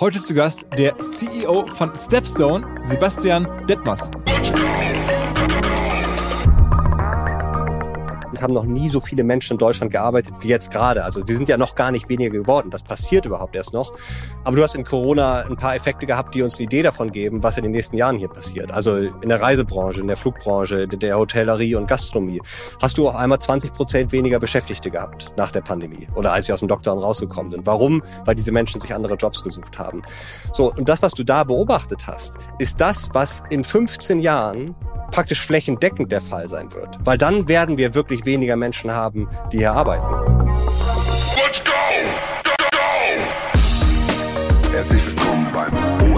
Heute zu Gast der CEO von Stepstone, Sebastian Detmers. Es haben noch nie so viele Menschen in Deutschland gearbeitet wie jetzt gerade. Also wir sind ja noch gar nicht weniger geworden. Das passiert überhaupt erst noch. Aber du hast in Corona ein paar Effekte gehabt, die uns eine Idee davon geben, was in den nächsten Jahren hier passiert. Also in der Reisebranche, in der Flugbranche, der Hotellerie und Gastronomie. Hast du auf einmal 20 Prozent weniger Beschäftigte gehabt nach der Pandemie oder als sie aus dem Lockdown rausgekommen sind. Warum? Weil diese Menschen sich andere Jobs gesucht haben. So, und das, was du da beobachtet hast, ist das, was in 15 Jahren praktisch flächendeckend der Fall sein wird. Weil dann werden wir wirklich weniger Menschen haben, die hier arbeiten. Let's go! Go, go! Herzlich willkommen beim OMR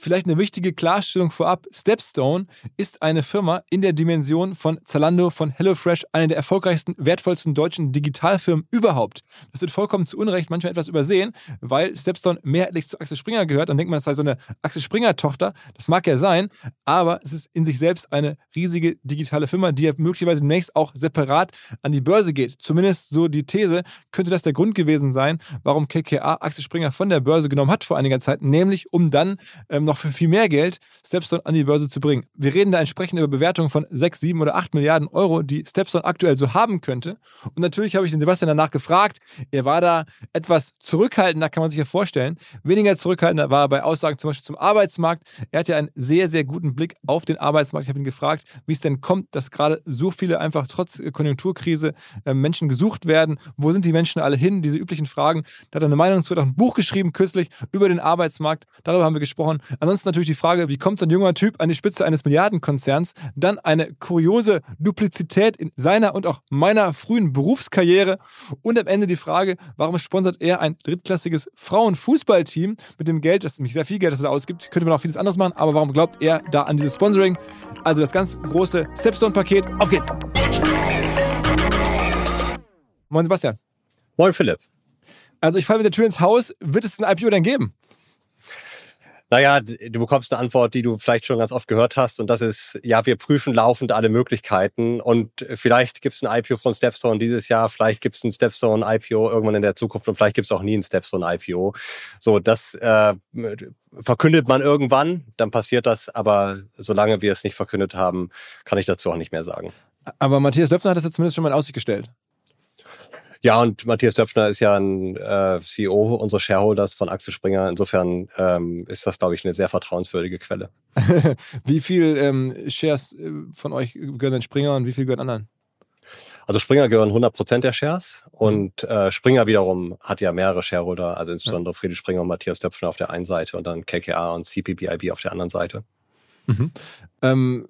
Vielleicht eine wichtige Klarstellung vorab. Stepstone ist eine Firma in der Dimension von Zalando, von HelloFresh, eine der erfolgreichsten, wertvollsten deutschen Digitalfirmen überhaupt. Das wird vollkommen zu Unrecht manchmal etwas übersehen, weil Stepstone mehrheitlich zu Axel Springer gehört. Dann denkt man, das sei so eine Axel Springer-Tochter. Das mag ja sein, aber es ist in sich selbst eine riesige digitale Firma, die ja möglicherweise demnächst auch separat an die Börse geht. Zumindest so die These, könnte das der Grund gewesen sein, warum KKA Axel Springer von der Börse genommen hat vor einiger Zeit, nämlich um dann ähm, noch für viel mehr Geld Stepstone an die Börse zu bringen. Wir reden da entsprechend über Bewertungen von 6, 7 oder 8 Milliarden Euro, die Stepstone aktuell so haben könnte. Und natürlich habe ich den Sebastian danach gefragt. Er war da etwas zurückhaltender, kann man sich ja vorstellen. Weniger zurückhaltender war er bei Aussagen zum Beispiel zum Arbeitsmarkt. Er hat ja einen sehr, sehr guten Blick auf den Arbeitsmarkt. Ich habe ihn gefragt, wie es denn kommt, dass gerade so viele einfach trotz Konjunkturkrise äh, Menschen gesucht werden. Wo sind die Menschen alle hin? Diese üblichen Fragen. Da hat er eine Meinung zu, hat auch ein Buch geschrieben kürzlich über den Arbeitsmarkt. Darüber haben wir gesprochen. Ansonsten natürlich die Frage, wie kommt so ein junger Typ an die Spitze eines Milliardenkonzerns? Dann eine kuriose Duplizität in seiner und auch meiner frühen Berufskarriere. Und am Ende die Frage, warum sponsert er ein drittklassiges Frauenfußballteam mit dem Geld, das nämlich sehr viel Geld, das er da ausgibt, könnte man auch vieles anderes machen, aber warum glaubt er da an dieses Sponsoring? Also das ganz große Stepstone-Paket. Auf geht's! Moin Sebastian. Moin Philipp. Also ich falle mit der Tür ins Haus. Wird es ein IPO denn geben? Naja, du bekommst eine Antwort, die du vielleicht schon ganz oft gehört hast. Und das ist, ja, wir prüfen laufend alle Möglichkeiten. Und vielleicht gibt es ein IPO von Stepstone dieses Jahr, vielleicht gibt es ein Stepstone IPO irgendwann in der Zukunft und vielleicht gibt es auch nie ein Stepstone IPO. So, das äh, verkündet man irgendwann, dann passiert das. Aber solange wir es nicht verkündet haben, kann ich dazu auch nicht mehr sagen. Aber Matthias Döpfner hat das ja zumindest schon mal in Aussicht gestellt. Ja, und Matthias Döpfner ist ja ein äh, CEO unseres Shareholders von Axel Springer. Insofern ähm, ist das, glaube ich, eine sehr vertrauenswürdige Quelle. wie viel ähm, Shares äh, von euch gehören denn Springer und wie viel gehören anderen? Also Springer gehören 100 Prozent der Shares mhm. und äh, Springer wiederum hat ja mehrere Shareholder, also insbesondere Friedrich Springer und Matthias Döpfner auf der einen Seite und dann KKA und CPBIB auf der anderen Seite. Mhm. Ähm,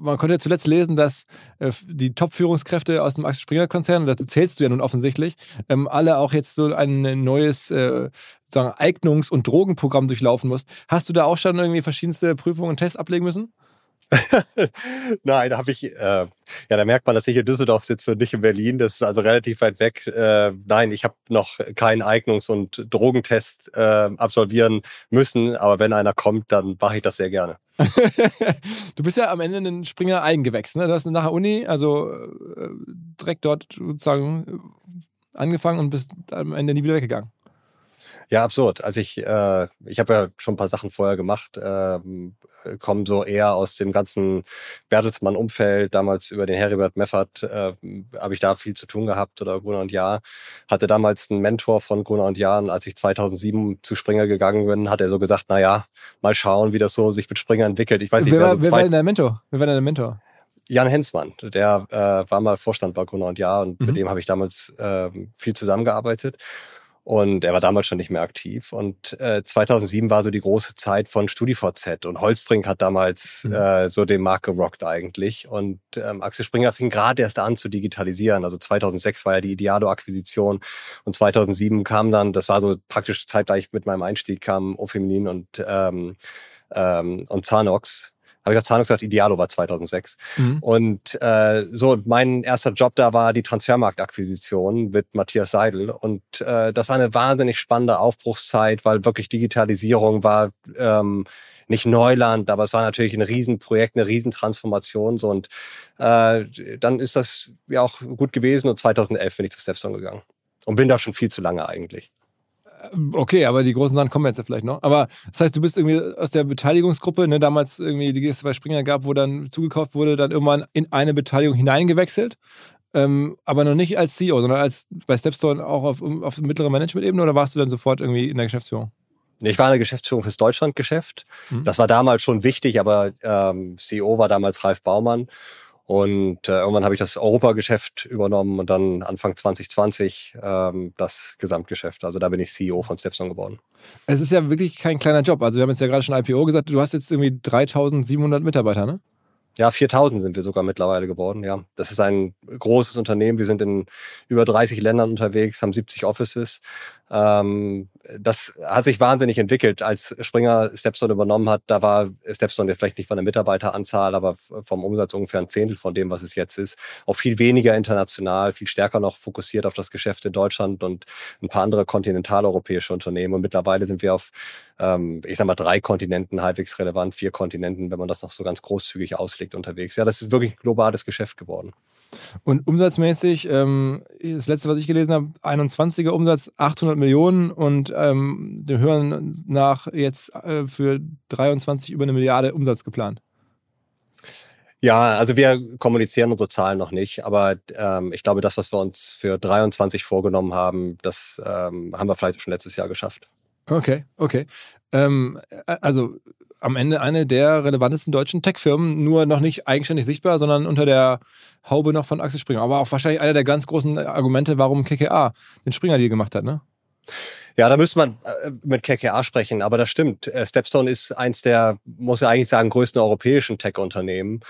man konnte ja zuletzt lesen, dass äh, die Top-Führungskräfte aus dem Axel Springer-Konzern, dazu zählst du ja nun offensichtlich, ähm, alle auch jetzt so ein neues äh, Eignungs- und Drogenprogramm durchlaufen musst. Hast du da auch schon irgendwie verschiedenste Prüfungen und Tests ablegen müssen? Nein, da habe ich, äh, ja, da merkt man, dass ich in Düsseldorf sitze und nicht in Berlin. Das ist also relativ weit weg. Äh, nein, ich habe noch keinen Eignungs- und Drogentest äh, absolvieren müssen, aber wenn einer kommt, dann mache ich das sehr gerne. du bist ja am Ende ein Springer Eigengewächs, ne? Du hast nach der Uni, also äh, direkt dort sozusagen angefangen und bist am Ende nie wieder weggegangen. Ja, absurd. Also ich, äh, ich habe ja schon ein paar Sachen vorher gemacht, ähm, komme so eher aus dem ganzen Bertelsmann-Umfeld. Damals über den Heribert Meffert äh, habe ich da viel zu tun gehabt oder Gruner und Jahr. Hatte damals einen Mentor von Gruner und Jahr. Und als ich 2007 zu Springer gegangen bin, hat er so gesagt, na ja, mal schauen, wie das so sich mit Springer entwickelt. Ich weiß nicht, wer, wer, war, so wer war denn der Mentor? Wer war denn der Mentor? Jan Hensmann, der äh, war mal Vorstand bei Gruner und Jahr und Mhm. mit dem habe ich damals äh, viel zusammengearbeitet. Und er war damals schon nicht mehr aktiv. Und äh, 2007 war so die große Zeit von StudiVZ. Und Holzbrink hat damals Mhm. äh, so den Markt gerockt eigentlich. Und ähm, Axel Springer fing gerade erst an zu digitalisieren. Also 2006 war ja die Idealo-Akquisition. Und 2007 kam dann, das war so praktisch zeitgleich mit meinem Einstieg, kam Ofeminin und, ähm, ähm, und Zanox. Habe ich gesagt, Zanox gesagt, Idealo war 2006. Mhm. Und äh, so, mein erster Job da war die Transfermarktakquisition mit Matthias Seidel. Und äh, das war eine wahnsinnig spannende Aufbruchszeit, weil wirklich Digitalisierung war ähm, nicht Neuland, aber es war natürlich ein Riesenprojekt, eine Riesentransformation. So, und äh, dann ist das ja auch gut gewesen. Und 2011 bin ich zu Stepstone gegangen. Und bin da schon viel zu lange eigentlich. Okay, aber die großen Sachen kommen jetzt ja vielleicht noch. Aber das heißt, du bist irgendwie aus der Beteiligungsgruppe, ne, damals irgendwie, die es bei Springer gab, wo dann zugekauft wurde, dann irgendwann in eine Beteiligung hineingewechselt. Ähm, aber noch nicht als CEO, sondern als bei Stepstone auch auf, auf mittlerer Management-Ebene oder warst du dann sofort irgendwie in der Geschäftsführung? Ich war in der Geschäftsführung fürs Deutschlandgeschäft. Mhm. Das war damals schon wichtig, aber ähm, CEO war damals Ralf Baumann. Und äh, irgendwann habe ich das Europageschäft übernommen und dann Anfang 2020 ähm, das Gesamtgeschäft. Also da bin ich CEO von Stepstone geworden. Es ist ja wirklich kein kleiner Job. Also wir haben jetzt ja gerade schon IPO gesagt, du hast jetzt irgendwie 3700 Mitarbeiter, ne? Ja, 4000 sind wir sogar mittlerweile geworden. Ja, das ist ein großes Unternehmen. Wir sind in über 30 Ländern unterwegs, haben 70 Offices. Ähm, das hat sich wahnsinnig entwickelt. Als Springer Stepstone übernommen hat, da war Stepstone vielleicht nicht von der Mitarbeiteranzahl, aber vom Umsatz ungefähr ein Zehntel von dem, was es jetzt ist. Auch viel weniger international, viel stärker noch fokussiert auf das Geschäft in Deutschland und ein paar andere kontinentaleuropäische Unternehmen. Und mittlerweile sind wir auf, ähm, ich sag mal, drei Kontinenten halbwegs relevant, vier Kontinenten, wenn man das noch so ganz großzügig auslegt unterwegs. Ja, das ist wirklich ein globales Geschäft geworden. Und umsatzmäßig, ähm, das letzte, was ich gelesen habe, 21er Umsatz 800 Millionen und ähm, wir hören nach jetzt äh, für 23 über eine Milliarde Umsatz geplant. Ja, also wir kommunizieren unsere Zahlen noch nicht, aber ähm, ich glaube, das, was wir uns für 23 vorgenommen haben, das ähm, haben wir vielleicht schon letztes Jahr geschafft. Okay, okay. Ähm, also am Ende eine der relevantesten deutschen Tech-Firmen, nur noch nicht eigenständig sichtbar, sondern unter der Haube noch von Axel Springer. Aber auch wahrscheinlich einer der ganz großen Argumente, warum KKA den Springer-Deal gemacht hat, ne? Ja, da müsste man äh, mit KKA sprechen, aber das stimmt. Äh, Stepstone ist eins der, muss ja eigentlich sagen, größten europäischen Tech-Unternehmen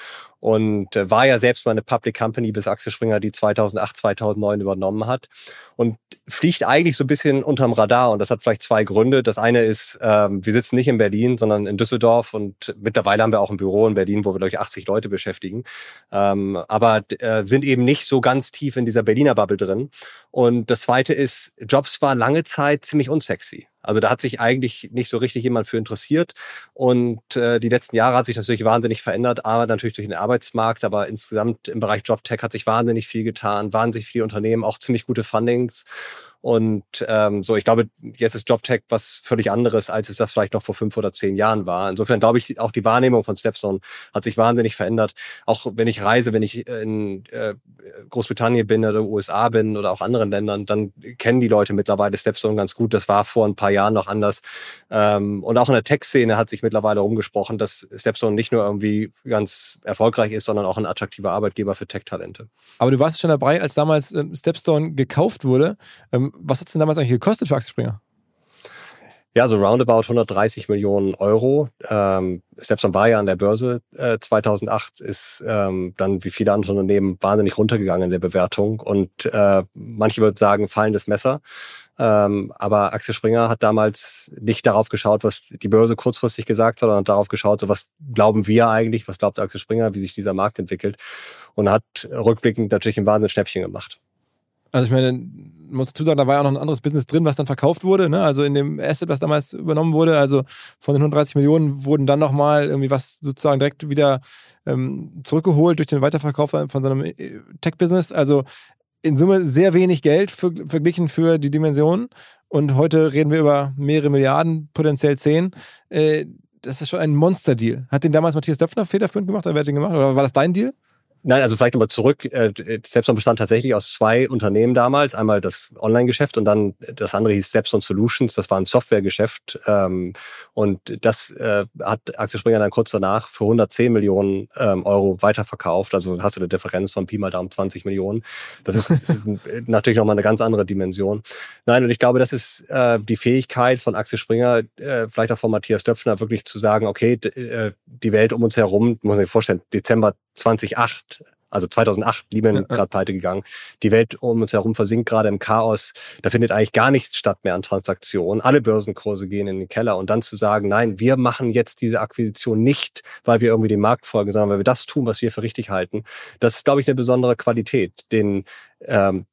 und äh, war ja selbst mal eine Public Company, bis Axel Springer die 2008, 2009 übernommen hat und fliegt eigentlich so ein bisschen unterm Radar und das hat vielleicht zwei Gründe. Das eine ist, ähm, wir sitzen nicht in Berlin, sondern in Düsseldorf und mittlerweile haben wir auch ein Büro in Berlin, wo wir, ich, 80 Leute beschäftigen, ähm, aber äh, sind eben nicht so ganz tief in dieser Berliner Bubble drin. Und das zweite ist, Jobs war lange Zeit ziemlich unsexy. Also da hat sich eigentlich nicht so richtig jemand für interessiert. Und äh, die letzten Jahre hat sich natürlich wahnsinnig verändert, aber natürlich durch den Arbeitsmarkt, aber insgesamt im Bereich JobTech hat sich wahnsinnig viel getan, wahnsinnig viele Unternehmen, auch ziemlich gute Fundings. Und ähm, so, ich glaube, jetzt ist JobTech was völlig anderes, als es das vielleicht noch vor fünf oder zehn Jahren war. Insofern glaube ich, auch die Wahrnehmung von Stepstone hat sich wahnsinnig verändert. Auch wenn ich reise, wenn ich in äh, Großbritannien bin oder USA bin oder auch anderen Ländern, dann kennen die Leute mittlerweile Stepstone ganz gut. Das war vor ein paar Jahren noch anders. Ähm, und auch in der Tech-Szene hat sich mittlerweile rumgesprochen, dass Stepstone nicht nur irgendwie ganz erfolgreich ist, sondern auch ein attraktiver Arbeitgeber für Tech-Talente. Aber du warst schon dabei, als damals ähm, Stepstone gekauft wurde. Ähm, was hat es denn damals eigentlich gekostet für Axel Springer? Ja, so roundabout 130 Millionen Euro. Ähm, Stepstone war ja an der Börse äh, 2008, ist ähm, dann wie viele andere Unternehmen wahnsinnig runtergegangen in der Bewertung und äh, manche würden sagen, fallendes Messer. Ähm, aber Axel Springer hat damals nicht darauf geschaut, was die Börse kurzfristig gesagt hat, sondern darauf geschaut, so was glauben wir eigentlich, was glaubt Axel Springer, wie sich dieser Markt entwickelt und hat rückblickend natürlich ein wahnsinnnige Schnäppchen gemacht. Also ich meine, muss dazu sagen, da war ja auch noch ein anderes Business drin, was dann verkauft wurde. Ne? Also in dem Asset, was damals übernommen wurde. Also von den 130 Millionen wurden dann nochmal irgendwie was sozusagen direkt wieder ähm, zurückgeholt durch den Weiterverkauf von seinem äh, Tech-Business. Also in Summe sehr wenig Geld für, verglichen für die Dimensionen. Und heute reden wir über mehrere Milliarden, potenziell zehn. Äh, das ist schon ein Monster-Deal. Hat den damals Matthias Döpfner federführend gemacht oder wer hat den gemacht? Oder war das dein Deal? Nein, also vielleicht nochmal zurück. Äh, Stepstone bestand tatsächlich aus zwei Unternehmen damals. Einmal das Online-Geschäft und dann das andere hieß Stepstone Solutions. Das war ein Softwaregeschäft. Ähm, und das äh, hat Axel Springer dann kurz danach für 110 Millionen ähm, Euro weiterverkauft. Also hast du eine Differenz von Pi mal Daumen 20 Millionen. Das ist natürlich nochmal eine ganz andere Dimension. Nein, und ich glaube, das ist äh, die Fähigkeit von Axel Springer, vielleicht auch von Matthias Döpfner, wirklich zu sagen, okay, die Welt um uns herum, muss man sich vorstellen, Dezember 2008, also 2008, Lehman ja, gerade pleite gegangen. Die Welt um uns herum versinkt gerade im Chaos. Da findet eigentlich gar nichts statt mehr an Transaktionen. Alle Börsenkurse gehen in den Keller. Und dann zu sagen, nein, wir machen jetzt diese Akquisition nicht, weil wir irgendwie dem Markt folgen, sondern weil wir das tun, was wir für richtig halten. Das ist, glaube ich, eine besondere Qualität, den, ähm,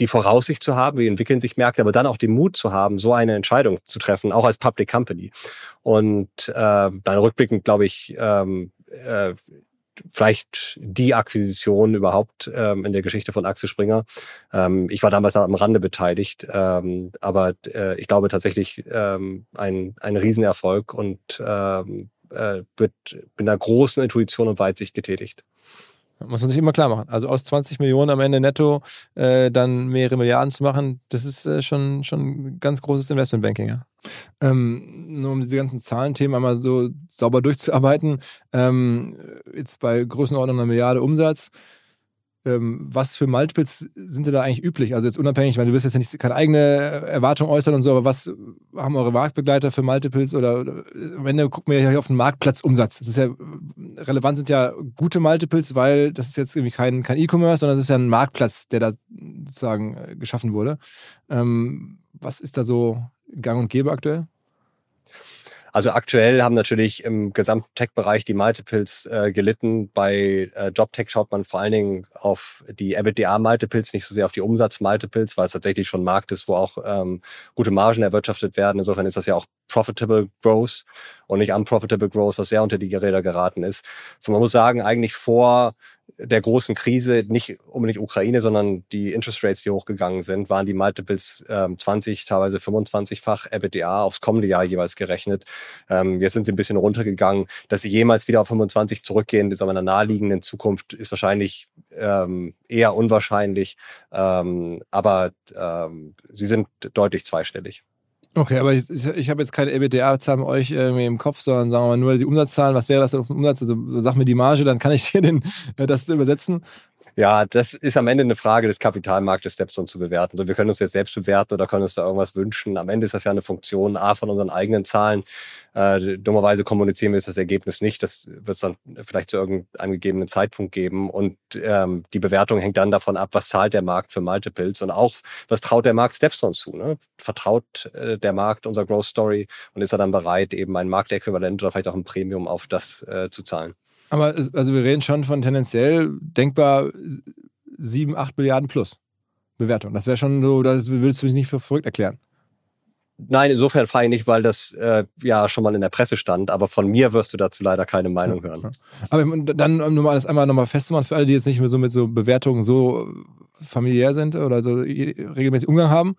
die Voraussicht zu haben, wie entwickeln sich Märkte, aber dann auch den Mut zu haben, so eine Entscheidung zu treffen, auch als Public Company. Und äh, dann rückblickend, glaube ich, ähm, äh, vielleicht die Akquisition überhaupt ähm, in der Geschichte von Axel Springer. Ähm, ich war damals am Rande beteiligt, ähm, aber äh, ich glaube tatsächlich ähm, ein, ein Riesenerfolg und ähm, äh, wird mit einer großen Intuition und Weitsicht getätigt. Muss man sich immer klar machen. Also aus 20 Millionen am Ende netto äh, dann mehrere Milliarden zu machen, das ist äh, schon, schon ein ganz großes Investmentbanking, ja. Ähm, nur um diese ganzen Zahlenthemen einmal so sauber durchzuarbeiten. Ähm, jetzt bei Größenordnung einer Milliarde Umsatz was für Multiples sind da eigentlich üblich? Also jetzt unabhängig, weil du wirst jetzt ja nicht keine eigene Erwartung äußern und so, aber was haben eure Marktbegleiter für Multiples oder, oder am Ende gucken wir ja hier auf den Marktplatzumsatz. Das ist ja relevant sind ja gute Multiples, weil das ist jetzt irgendwie kein, kein E-Commerce, sondern das ist ja ein Marktplatz, der da sozusagen äh, geschaffen wurde. Ähm, was ist da so gang und gäbe aktuell? Also aktuell haben natürlich im gesamten Tech-Bereich die Multiples äh, gelitten. Bei äh, JobTech schaut man vor allen Dingen auf die EBITDA-Multiples, nicht so sehr auf die Umsatz-Multiples, weil es tatsächlich schon ein Markt ist, wo auch ähm, gute Margen erwirtschaftet werden. Insofern ist das ja auch Profitable Growth und nicht Unprofitable Growth, was sehr unter die Geräte geraten ist. Also man muss sagen, eigentlich vor der großen Krise, nicht unbedingt Ukraine, sondern die Interest Rates, die hochgegangen sind, waren die Multiples ähm, 20, teilweise 25-fach EBITDA aufs kommende Jahr jeweils gerechnet. Ähm, jetzt sind sie ein bisschen runtergegangen. Dass sie jemals wieder auf 25 zurückgehen, ist aber in der naheliegenden Zukunft, ist wahrscheinlich ähm, eher unwahrscheinlich. Ähm, aber ähm, sie sind deutlich zweistellig. Okay, aber ich, ich habe jetzt keine EBITDA-Zahlen bei euch irgendwie im Kopf, sondern sagen wir mal nur die Umsatzzahlen. Was wäre das denn auf dem Umsatz? Also sag mir die Marge, dann kann ich dir den, äh, das übersetzen. Ja, das ist am Ende eine Frage des Kapitalmarktes Stepstone zu bewerten. Also wir können uns jetzt selbst bewerten oder können uns da irgendwas wünschen. Am Ende ist das ja eine Funktion A von unseren eigenen Zahlen. Äh, dummerweise kommunizieren wir jetzt das Ergebnis nicht. Das wird es dann vielleicht zu irgendeinem gegebenen Zeitpunkt geben. Und ähm, die Bewertung hängt dann davon ab, was zahlt der Markt für Multiples und auch, was traut der Markt Stepstone zu. Ne? Vertraut äh, der Markt unserer Growth Story und ist er dann bereit, eben ein Marktäquivalent oder vielleicht auch ein Premium auf das äh, zu zahlen? Aber also wir reden schon von tendenziell denkbar 7, 8 Milliarden plus Bewertung. Das wäre schon so, das würdest du mich nicht für verrückt erklären. Nein, insofern frei nicht, weil das äh, ja schon mal in der Presse stand. Aber von mir wirst du dazu leider keine Meinung ja, hören. Aber dann, um das einmal nochmal festzumachen, für alle, die jetzt nicht mehr so mit so Bewertungen so familiär sind oder so regelmäßig Umgang haben,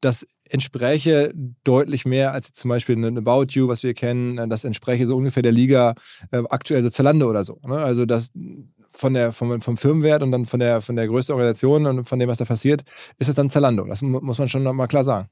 das entspräche deutlich mehr als zum Beispiel ein About You, was wir kennen. Das entspräche so ungefähr der Liga äh, aktuell so Zalando oder so. Ne? Also das von der, vom, vom Firmenwert und dann von der, von der größten Organisation und von dem, was da passiert, ist es dann Zalando. Das muss man schon mal klar sagen.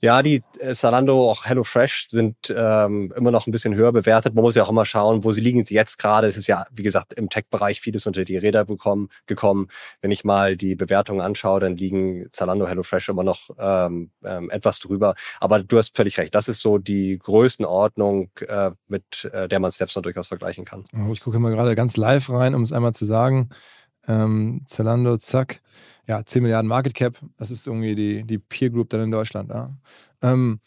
Ja, die äh, Zalando, auch HelloFresh sind ähm, immer noch ein bisschen höher bewertet. Man muss ja auch immer schauen, wo sie liegen sie jetzt gerade. Es ist ja, wie gesagt, im Tech-Bereich vieles unter die Räder bekommen, gekommen. Wenn ich mal die Bewertungen anschaue, dann liegen Zalando, HelloFresh immer noch ähm, ähm, etwas drüber. Aber du hast völlig recht. Das ist so die Größenordnung, äh, mit äh, der man Steps noch durchaus vergleichen kann. Ich gucke mal gerade ganz live rein, um es einmal zu sagen. Ähm, Zalando, zack ja, 10 Milliarden Market Cap, das ist irgendwie die, die Peer Group dann in Deutschland. Ja. Ähm,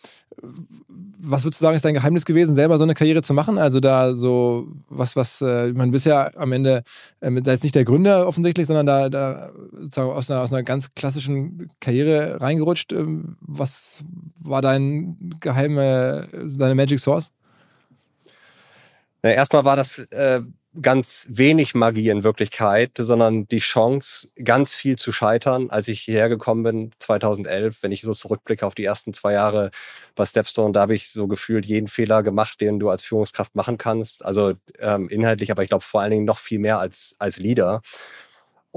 was würdest du sagen, ist dein Geheimnis gewesen, selber so eine Karriere zu machen? Also da so was, was, äh, man bist ja am Ende äh, da jetzt nicht der Gründer offensichtlich, sondern da, da sozusagen aus einer, aus einer ganz klassischen Karriere reingerutscht. Ähm, was war dein geheime, deine Magic Source? Ja, erstmal war das äh, ganz wenig Magie in Wirklichkeit, sondern die Chance, ganz viel zu scheitern. Als ich hierher gekommen bin, 2011, wenn ich so zurückblicke auf die ersten zwei Jahre bei Stepstone, da habe ich so gefühlt jeden Fehler gemacht, den du als Führungskraft machen kannst. Also ähm, inhaltlich, aber ich glaube vor allen Dingen noch viel mehr als, als Leader.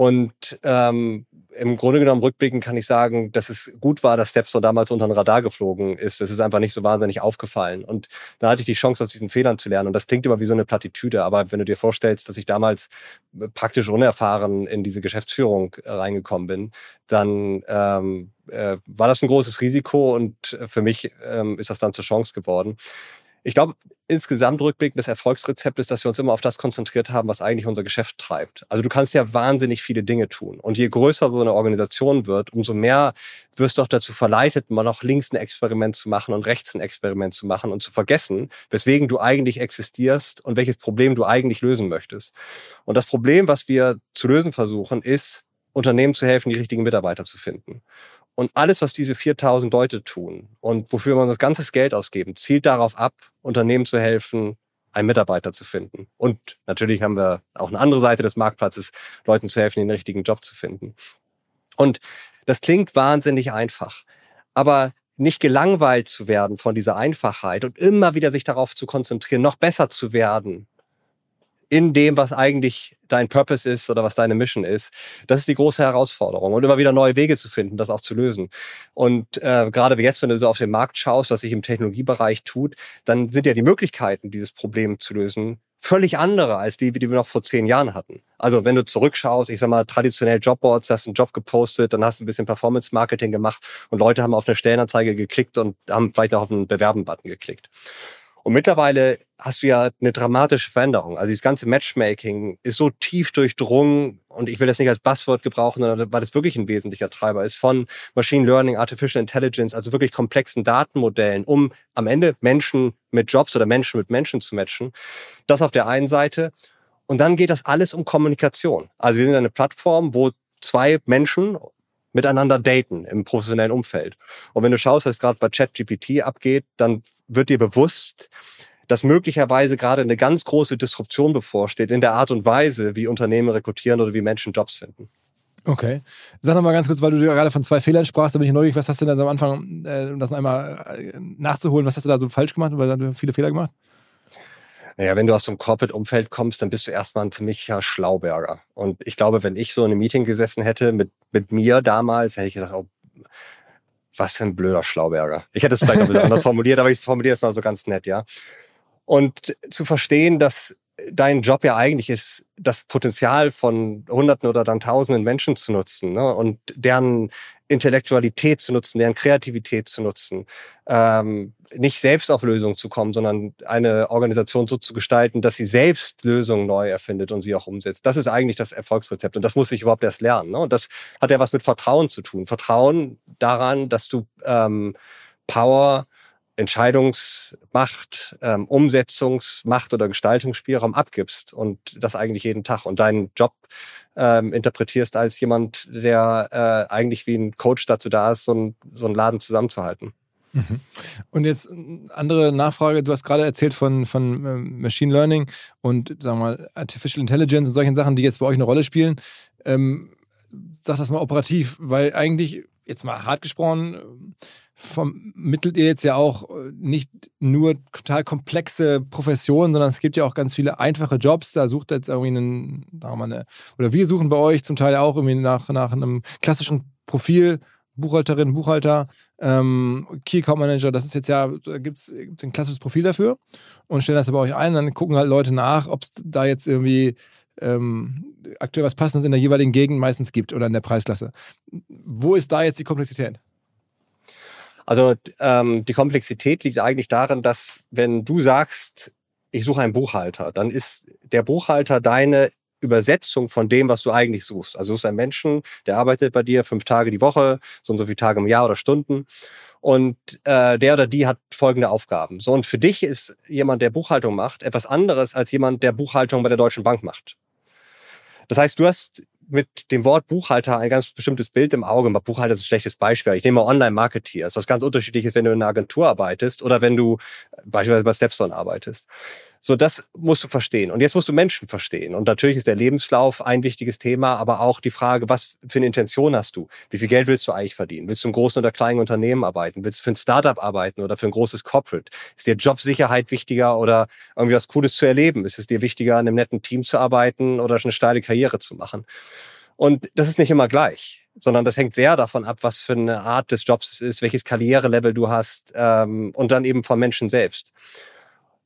Und ähm, im Grunde genommen rückblickend kann ich sagen, dass es gut war, dass Stepstone damals unter den Radar geflogen ist. Das ist einfach nicht so wahnsinnig aufgefallen. Und da hatte ich die Chance, aus diesen Fehlern zu lernen. Und das klingt immer wie so eine Plattitüde. Aber wenn du dir vorstellst, dass ich damals praktisch unerfahren in diese Geschäftsführung reingekommen bin, dann ähm, äh, war das ein großes Risiko und für mich ähm, ist das dann zur Chance geworden. Ich glaube, insgesamt rückblickend das Erfolgsrezept ist, dass wir uns immer auf das konzentriert haben, was eigentlich unser Geschäft treibt. Also du kannst ja wahnsinnig viele Dinge tun. Und je größer so eine Organisation wird, umso mehr wirst du auch dazu verleitet, mal noch links ein Experiment zu machen und rechts ein Experiment zu machen und zu vergessen, weswegen du eigentlich existierst und welches Problem du eigentlich lösen möchtest. Und das Problem, was wir zu lösen versuchen, ist, Unternehmen zu helfen, die richtigen Mitarbeiter zu finden. Und alles, was diese 4000 Leute tun und wofür wir das ganze Geld ausgeben, zielt darauf ab, Unternehmen zu helfen, einen Mitarbeiter zu finden. Und natürlich haben wir auch eine andere Seite des Marktplatzes, Leuten zu helfen, den richtigen Job zu finden. Und das klingt wahnsinnig einfach. Aber nicht gelangweilt zu werden von dieser Einfachheit und immer wieder sich darauf zu konzentrieren, noch besser zu werden, in dem, was eigentlich dein Purpose ist oder was deine Mission ist. Das ist die große Herausforderung und immer wieder neue Wege zu finden, das auch zu lösen. Und äh, gerade jetzt, wenn du so auf den Markt schaust, was sich im Technologiebereich tut, dann sind ja die Möglichkeiten, dieses Problem zu lösen, völlig andere als die, die wir noch vor zehn Jahren hatten. Also wenn du zurückschaust, ich sag mal, traditionell Jobboards, hast einen Job gepostet, dann hast du ein bisschen Performance-Marketing gemacht und Leute haben auf eine Stellenanzeige geklickt und haben vielleicht noch auf einen Bewerben-Button geklickt. Und mittlerweile hast du ja eine dramatische Veränderung. Also das ganze Matchmaking ist so tief durchdrungen und ich will das nicht als Buzzword gebrauchen, sondern weil das wirklich ein wesentlicher Treiber ist von Machine Learning, Artificial Intelligence, also wirklich komplexen Datenmodellen, um am Ende Menschen mit Jobs oder Menschen mit Menschen zu matchen. Das auf der einen Seite. Und dann geht das alles um Kommunikation. Also wir sind eine Plattform, wo zwei Menschen miteinander daten im professionellen Umfeld. Und wenn du schaust, was gerade bei ChatGPT abgeht, dann wird dir bewusst, dass möglicherweise gerade eine ganz große Disruption bevorsteht in der Art und Weise, wie Unternehmen rekrutieren oder wie Menschen Jobs finden. Okay. Sag noch mal ganz kurz, weil du gerade von zwei Fehlern sprachst, da bin ich neugierig, was hast du denn am Anfang, äh, um das noch einmal äh, nachzuholen, was hast du da so falsch gemacht, weil du viele Fehler gemacht? Naja, wenn du aus dem Corporate-Umfeld kommst, dann bist du erstmal ein ziemlicher Schlauberger. Und ich glaube, wenn ich so in einem Meeting gesessen hätte mit, mit mir damals, hätte ich gedacht, oh, was für ein blöder Schlauberger. Ich hätte es vielleicht noch ein bisschen anders formuliert, aber ich formuliere es mal so ganz nett, ja. Und zu verstehen, dass dein Job ja eigentlich ist, das Potenzial von Hunderten oder dann Tausenden Menschen zu nutzen ne? und deren Intellektualität zu nutzen, deren Kreativität zu nutzen, ähm, nicht selbst auf Lösungen zu kommen, sondern eine Organisation so zu gestalten, dass sie selbst Lösungen neu erfindet und sie auch umsetzt. Das ist eigentlich das Erfolgsrezept und das muss ich überhaupt erst lernen. Ne? Und das hat ja was mit Vertrauen zu tun. Vertrauen daran, dass du ähm, Power, Entscheidungsmacht, ähm, Umsetzungsmacht oder Gestaltungsspielraum abgibst und das eigentlich jeden Tag und deinen Job ähm, interpretierst als jemand, der äh, eigentlich wie ein Coach dazu da ist, so, ein, so einen Laden zusammenzuhalten. Mhm. Und jetzt andere Nachfrage. Du hast gerade erzählt von, von ähm, Machine Learning und sagen wir mal Artificial Intelligence und solchen Sachen, die jetzt bei euch eine Rolle spielen. Ähm, sag das mal operativ, weil eigentlich, jetzt mal hart gesprochen, vermittelt ihr jetzt ja auch äh, nicht nur total komplexe Professionen, sondern es gibt ja auch ganz viele einfache Jobs. Da sucht jetzt irgendwie einen, mal eine, oder wir suchen bei euch zum Teil auch irgendwie nach, nach einem klassischen Profil Buchhalterin, Buchhalter, ähm, Key Account Manager, das ist jetzt ja, da gibt es ein klassisches Profil dafür und stellen das aber euch ein. Dann gucken halt Leute nach, ob es da jetzt irgendwie ähm, aktuell was Passendes in der jeweiligen Gegend meistens gibt oder in der Preisklasse. Wo ist da jetzt die Komplexität? Also ähm, die Komplexität liegt eigentlich darin, dass wenn du sagst, ich suche einen Buchhalter, dann ist der Buchhalter deine Übersetzung von dem, was du eigentlich suchst. Also du suchst einen Menschen, der arbeitet bei dir fünf Tage die Woche, so und so viele Tage im Jahr oder Stunden. Und äh, der oder die hat folgende Aufgaben. So, und für dich ist jemand, der Buchhaltung macht, etwas anderes als jemand, der Buchhaltung bei der Deutschen Bank macht. Das heißt, du hast mit dem Wort Buchhalter ein ganz bestimmtes Bild im Auge. Buchhalter ist ein schlechtes Beispiel. Ich nehme mal Online-Marketeer. Das ist was ganz unterschiedliches, wenn du in einer Agentur arbeitest oder wenn du beispielsweise bei Stepstone arbeitest. So, das musst du verstehen. Und jetzt musst du Menschen verstehen. Und natürlich ist der Lebenslauf ein wichtiges Thema, aber auch die Frage, was für eine Intention hast du? Wie viel Geld willst du eigentlich verdienen? Willst du im großen oder kleinen Unternehmen arbeiten? Willst du für ein Startup arbeiten oder für ein großes Corporate? Ist dir Jobsicherheit wichtiger oder irgendwie was Cooles zu erleben? Ist es dir wichtiger, in einem netten Team zu arbeiten oder eine steile Karriere zu machen? Und das ist nicht immer gleich, sondern das hängt sehr davon ab, was für eine Art des Jobs es ist, welches Karrierelevel du hast ähm, und dann eben vom Menschen selbst.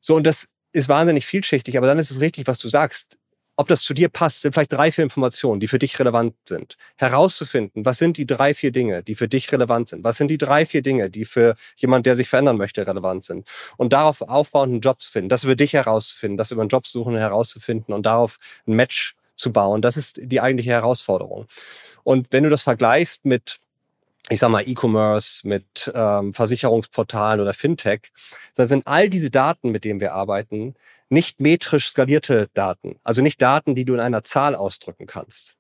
So, und das ist wahnsinnig vielschichtig, aber dann ist es richtig, was du sagst. Ob das zu dir passt, sind vielleicht drei, vier Informationen, die für dich relevant sind. Herauszufinden, was sind die drei, vier Dinge, die für dich relevant sind? Was sind die drei, vier Dinge, die für jemand, der sich verändern möchte, relevant sind? Und darauf aufbauend einen Job zu finden, das über dich herauszufinden, das über einen Job suchen herauszufinden und darauf ein Match zu bauen. Das ist die eigentliche Herausforderung. Und wenn du das vergleichst mit ich sag mal, E-Commerce, mit ähm, Versicherungsportalen oder Fintech, dann sind all diese Daten, mit denen wir arbeiten, nicht metrisch skalierte Daten. Also nicht Daten, die du in einer Zahl ausdrücken kannst.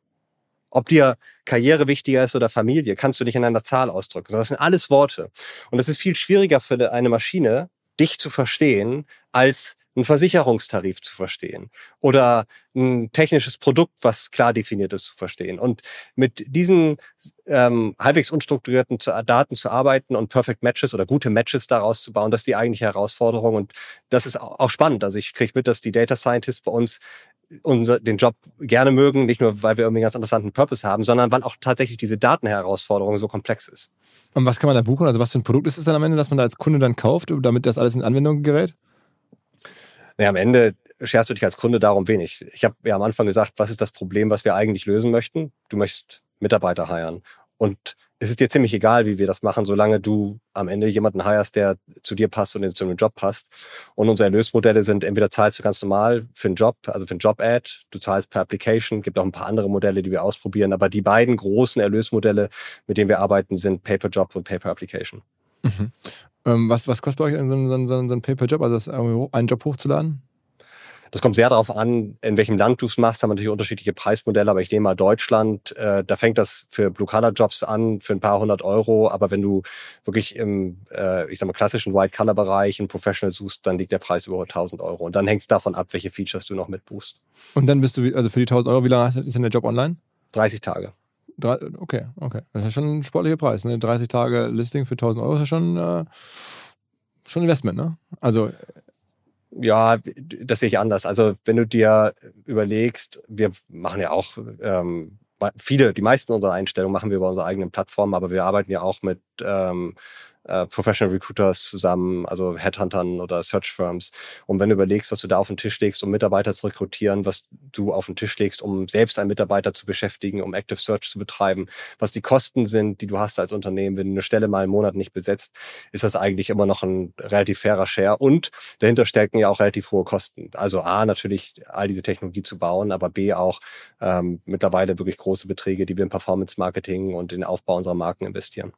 Ob dir Karriere wichtiger ist oder Familie, kannst du nicht in einer Zahl ausdrücken. Das sind alles Worte. Und es ist viel schwieriger für eine Maschine, dich zu verstehen, als einen Versicherungstarif zu verstehen oder ein technisches Produkt, was klar definiert ist, zu verstehen. Und mit diesen ähm, halbwegs unstrukturierten Daten zu arbeiten und Perfect Matches oder gute Matches daraus zu bauen, das ist die eigentliche Herausforderung. Und das ist auch spannend. Also ich kriege mit, dass die Data Scientists bei uns unser, den Job gerne mögen, nicht nur, weil wir irgendwie einen ganz interessanten Purpose haben, sondern weil auch tatsächlich diese Datenherausforderung so komplex ist. Und was kann man da buchen? Also was für ein Produkt ist es dann am Ende, dass man da als Kunde dann kauft, damit das alles in Anwendung gerät? Naja, am Ende scherst du dich als Kunde darum wenig. Ich habe ja am Anfang gesagt, was ist das Problem, was wir eigentlich lösen möchten? Du möchtest Mitarbeiter heiren. Und es ist dir ziemlich egal, wie wir das machen, solange du am Ende jemanden heierst, der zu dir passt und zu einem Job passt. Und unsere Erlösmodelle sind entweder zahlst du ganz normal für einen Job, also für einen Job-Ad, du zahlst per Application, gibt auch ein paar andere Modelle, die wir ausprobieren, aber die beiden großen Erlösmodelle, mit denen wir arbeiten, sind Paper-Job und Paper-Application. Mhm. Ähm, was, was kostet bei euch so ein, so ein, so ein Paper-Job, also das, einen Job hochzuladen? Das kommt sehr darauf an, in welchem Land du es machst, haben wir natürlich unterschiedliche Preismodelle, aber ich nehme mal Deutschland, äh, da fängt das für Blue-Color-Jobs an für ein paar hundert Euro, aber wenn du wirklich im, äh, ich sag mal, klassischen White-Color-Bereich einen Professional suchst, dann liegt der Preis über 1000 Euro und dann hängt es davon ab, welche Features du noch mitbuchst. Und dann bist du, also für die 1000 Euro, wie lange ist denn der Job online? 30 Tage. Okay, okay. Das ist schon ein sportlicher Preis. Ne? 30 Tage Listing für 1000 Euro ist ja schon, äh, schon Investment, ne? Also. Ja, das sehe ich anders. Also, wenn du dir überlegst, wir machen ja auch ähm, viele, die meisten unserer Einstellungen machen wir über unsere eigenen Plattformen, aber wir arbeiten ja auch mit ähm, äh, Professional Recruiters zusammen, also Headhuntern oder Search Firms. Und wenn du überlegst, was du da auf den Tisch legst, um Mitarbeiter zu rekrutieren, was du auf den Tisch legst, um selbst einen Mitarbeiter zu beschäftigen, um Active Search zu betreiben, was die Kosten sind, die du hast als Unternehmen, wenn du eine Stelle mal im Monat nicht besetzt, ist das eigentlich immer noch ein relativ fairer Share. Und dahinter stecken ja auch relativ hohe Kosten. Also A, natürlich all diese Technologie zu bauen, aber B auch ähm, mittlerweile wirklich große Beträge, die wir in Performance Marketing und in den Aufbau unserer Marken investieren.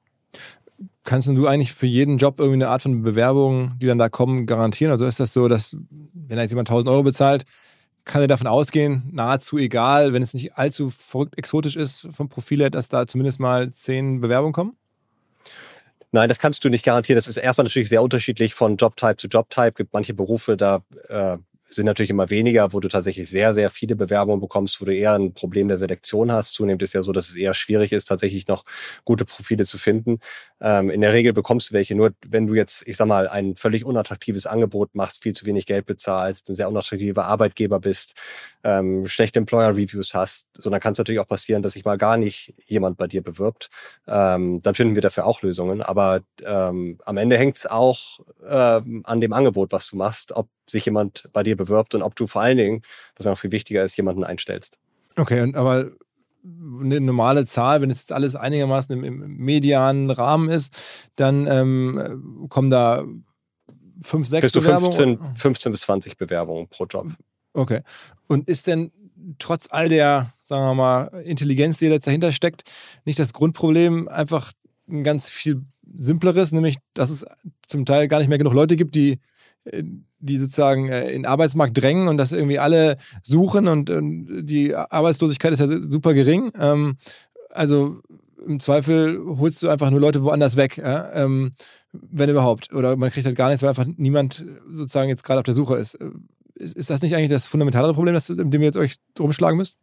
Kannst du eigentlich für jeden Job irgendwie eine Art von Bewerbung, die dann da kommen, garantieren? Also ist das so, dass, wenn da jetzt jemand 1000 Euro bezahlt, kann er davon ausgehen, nahezu egal, wenn es nicht allzu verrückt exotisch ist vom Profil her, dass da zumindest mal zehn Bewerbungen kommen? Nein, das kannst du nicht garantieren. Das ist erstmal natürlich sehr unterschiedlich von Jobtype zu Jobtype. Es gibt manche Berufe, da äh, sind natürlich immer weniger, wo du tatsächlich sehr, sehr viele Bewerbungen bekommst, wo du eher ein Problem der Selektion hast. Zunehmend ist ja so, dass es eher schwierig ist, tatsächlich noch gute Profile zu finden. Ähm, in der Regel bekommst du welche nur, wenn du jetzt, ich sag mal, ein völlig unattraktives Angebot machst, viel zu wenig Geld bezahlst, ein sehr unattraktiver Arbeitgeber bist, ähm, schlechte Employer-Reviews hast. So, dann kann es natürlich auch passieren, dass sich mal gar nicht jemand bei dir bewirbt. Ähm, dann finden wir dafür auch Lösungen. Aber ähm, am Ende hängt es auch ähm, an dem Angebot, was du machst, ob sich jemand bei dir bewirbt und ob du vor allen Dingen, was noch viel wichtiger ist, jemanden einstellst. Okay, und aber eine normale Zahl, wenn es jetzt alles einigermaßen im, im medianen Rahmen ist, dann ähm, kommen da fünf, sechs bis Bewerbungen? 15, 15 bis 20 Bewerbungen pro Job. Okay. Und ist denn trotz all der, sagen wir mal, Intelligenz, die jetzt dahinter steckt, nicht das Grundproblem einfach ein ganz viel simpleres, nämlich dass es zum Teil gar nicht mehr genug Leute gibt, die die sozusagen äh, in den Arbeitsmarkt drängen und dass irgendwie alle suchen und, die Arbeitslosigkeit ist ja super gering. Ähm, also im Zweifel holst du einfach nur Leute woanders weg, ähm, wenn überhaupt. Oder man kriegt halt gar nichts, weil einfach niemand sozusagen jetzt gerade auf der Suche ist. Äh, ist. das nicht eigentlich das fundamentalere Problem, das, mit dem ihr jetzt euch drum schlagen müsst?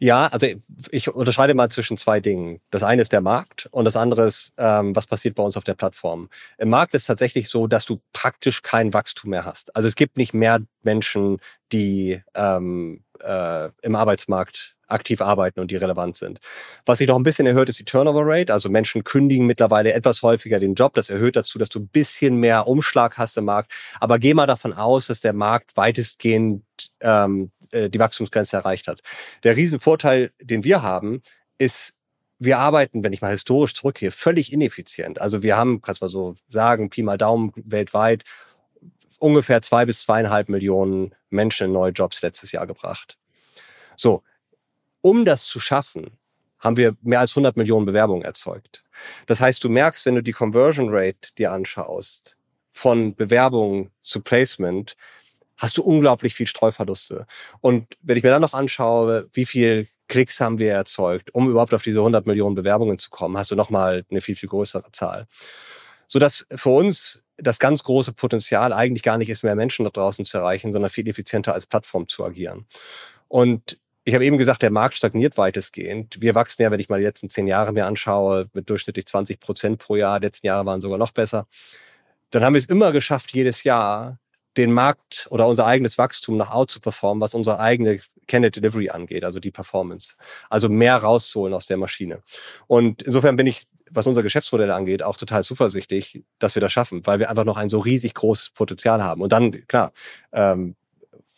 Ja, also ich unterscheide mal zwischen zwei Dingen. Das eine ist der Markt und das andere ist, ähm, was passiert bei uns auf der Plattform. Im Markt ist tatsächlich so, dass du praktisch kein Wachstum mehr hast. Also es gibt nicht mehr Menschen, die ähm, äh, im Arbeitsmarkt aktiv arbeiten und die relevant sind. Was sich noch ein bisschen erhöht, ist die Turnover Rate. Also Menschen kündigen mittlerweile etwas häufiger den Job. Das erhöht dazu, dass du ein bisschen mehr Umschlag hast im Markt. Aber geh mal davon aus, dass der Markt weitestgehend ähm, äh, die Wachstumsgrenze erreicht hat. Der Riesenvorteil, den wir haben, ist, wir arbeiten, wenn ich mal historisch zurückgehe, völlig ineffizient. Also wir haben, kannst mal so sagen, Pi mal Daumen weltweit, ungefähr zwei bis zweieinhalb Millionen Menschen in neue Jobs letztes Jahr gebracht. So, um das zu schaffen, haben wir mehr als 100 Millionen Bewerbungen erzeugt. Das heißt, du merkst, wenn du die Conversion Rate dir anschaust, von Bewerbung zu Placement, hast du unglaublich viel Streuverluste. Und wenn ich mir dann noch anschaue, wie viel Klicks haben wir erzeugt, um überhaupt auf diese 100 Millionen Bewerbungen zu kommen, hast du nochmal eine viel, viel größere Zahl. Sodass für uns das ganz große Potenzial eigentlich gar nicht ist, mehr Menschen da draußen zu erreichen, sondern viel effizienter als Plattform zu agieren. Und ich habe eben gesagt, der Markt stagniert weitestgehend. Wir wachsen ja, wenn ich mal die letzten zehn Jahre mir anschaue, mit durchschnittlich 20 Prozent pro Jahr. Die letzten Jahre waren sogar noch besser. Dann haben wir es immer geschafft, jedes Jahr den Markt oder unser eigenes Wachstum nach out zu performen, was unsere eigene Candidate Delivery angeht, also die Performance. Also mehr rauszuholen aus der Maschine. Und insofern bin ich, was unser Geschäftsmodell angeht, auch total zuversichtlich, dass wir das schaffen, weil wir einfach noch ein so riesig großes Potenzial haben. Und dann, klar, ähm,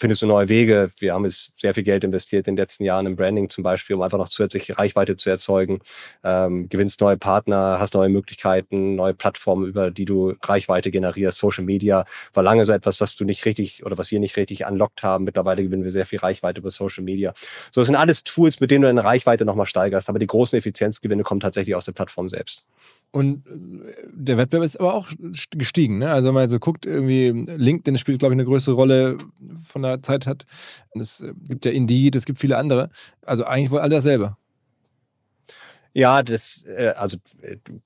findest du neue Wege. Wir haben jetzt sehr viel Geld investiert in den letzten Jahren im Branding zum Beispiel, um einfach noch zusätzliche Reichweite zu erzeugen. Ähm, gewinnst neue Partner, hast neue Möglichkeiten, neue Plattformen, über die du Reichweite generierst. Social Media war lange so etwas, was du nicht richtig oder was wir nicht richtig unlockt haben. Mittlerweile gewinnen wir sehr viel Reichweite über Social Media. So, das sind alles Tools, mit denen du deine Reichweite nochmal steigerst. Aber die großen Effizienzgewinne kommen tatsächlich aus der Plattform selbst. Und der Wettbewerb ist aber auch gestiegen. Ne? Also wenn man so guckt, irgendwie LinkedIn spielt, glaube ich, eine größere Rolle von der Zeit hat. Es gibt ja Indeed, es gibt viele andere. Also eigentlich wohl alle dasselbe. Ja, das, äh, also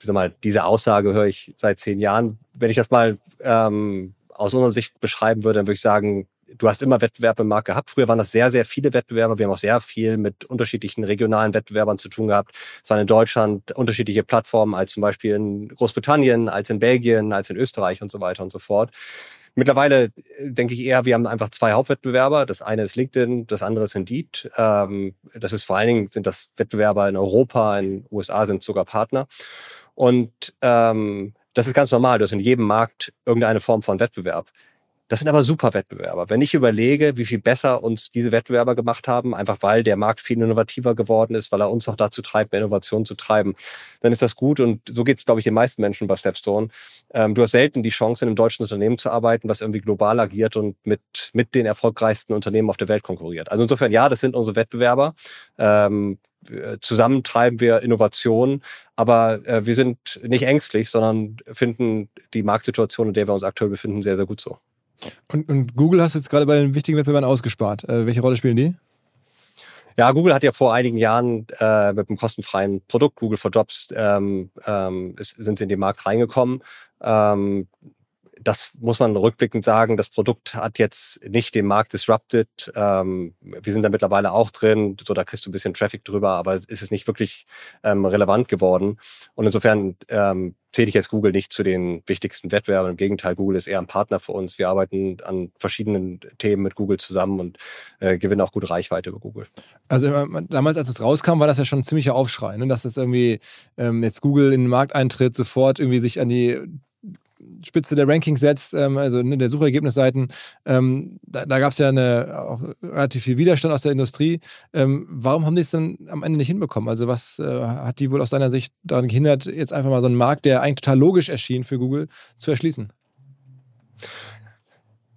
sag mal, diese Aussage höre ich seit zehn Jahren. Wenn ich das mal ähm, aus unserer Sicht beschreiben würde, dann würde ich sagen, du hast immer Wettbewerb im Markt gehabt. Früher waren das sehr, sehr viele Wettbewerber. Wir haben auch sehr viel mit unterschiedlichen regionalen Wettbewerbern zu tun gehabt. Es waren in Deutschland unterschiedliche Plattformen als zum Beispiel in Großbritannien, als in Belgien, als in Österreich und so weiter und so fort. Mittlerweile äh, denke ich eher, wir haben einfach zwei Hauptwettbewerber. Das eine ist LinkedIn, das andere ist Indeed. Ähm, das ist vor allen Dingen sind das Wettbewerber in Europa, in USA sind sogar Partner. Und ähm, das ist ganz normal. Du hast in jedem Markt irgendeine Form von Wettbewerb. Das sind aber super Wettbewerber. Wenn ich überlege, wie viel besser uns diese Wettbewerber gemacht haben, einfach weil der Markt viel innovativer geworden ist, weil er uns auch dazu treibt, mehr Innovation zu treiben, dann ist das gut. Und so geht es, glaube ich, den meisten Menschen bei Stepstone. Ähm, du hast selten die Chance, in einem deutschen Unternehmen zu arbeiten, was irgendwie global agiert und mit, mit den erfolgreichsten Unternehmen auf der Welt konkurriert. Also insofern, ja, das sind unsere Wettbewerber. Ähm, zusammen treiben wir Innovation, aber äh, wir sind nicht ängstlich, sondern finden die Marktsituation, in der wir uns aktuell befinden, sehr, sehr gut so. Und, und Google hast du jetzt gerade bei den wichtigen Wettbewerbern ausgespart. Äh, welche Rolle spielen die? Ja, Google hat ja vor einigen Jahren äh, mit einem kostenfreien Produkt, Google for Jobs, ähm, ähm, ist, sind sie in den Markt reingekommen. Ähm, das muss man rückblickend sagen. Das Produkt hat jetzt nicht den Markt disrupted. Ähm, wir sind da mittlerweile auch drin. So, da kriegst du ein bisschen Traffic drüber, aber es ist nicht wirklich ähm, relevant geworden. Und insofern ähm, zähle ich jetzt Google nicht zu den wichtigsten Wettbewerbern. Im Gegenteil, Google ist eher ein Partner für uns. Wir arbeiten an verschiedenen Themen mit Google zusammen und äh, gewinnen auch gute Reichweite über Google. Also damals, als es rauskam, war das ja schon ein ziemlicher Aufschrei, ne? dass das irgendwie ähm, jetzt Google in den Markt eintritt, sofort irgendwie sich an die Spitze der Rankings setzt, ähm, also ne, der Suchergebnisseiten, ähm, da, da gab es ja eine, auch relativ viel Widerstand aus der Industrie. Ähm, warum haben die es dann am Ende nicht hinbekommen? Also was äh, hat die wohl aus deiner Sicht daran gehindert, jetzt einfach mal so einen Markt, der eigentlich total logisch erschien für Google, zu erschließen?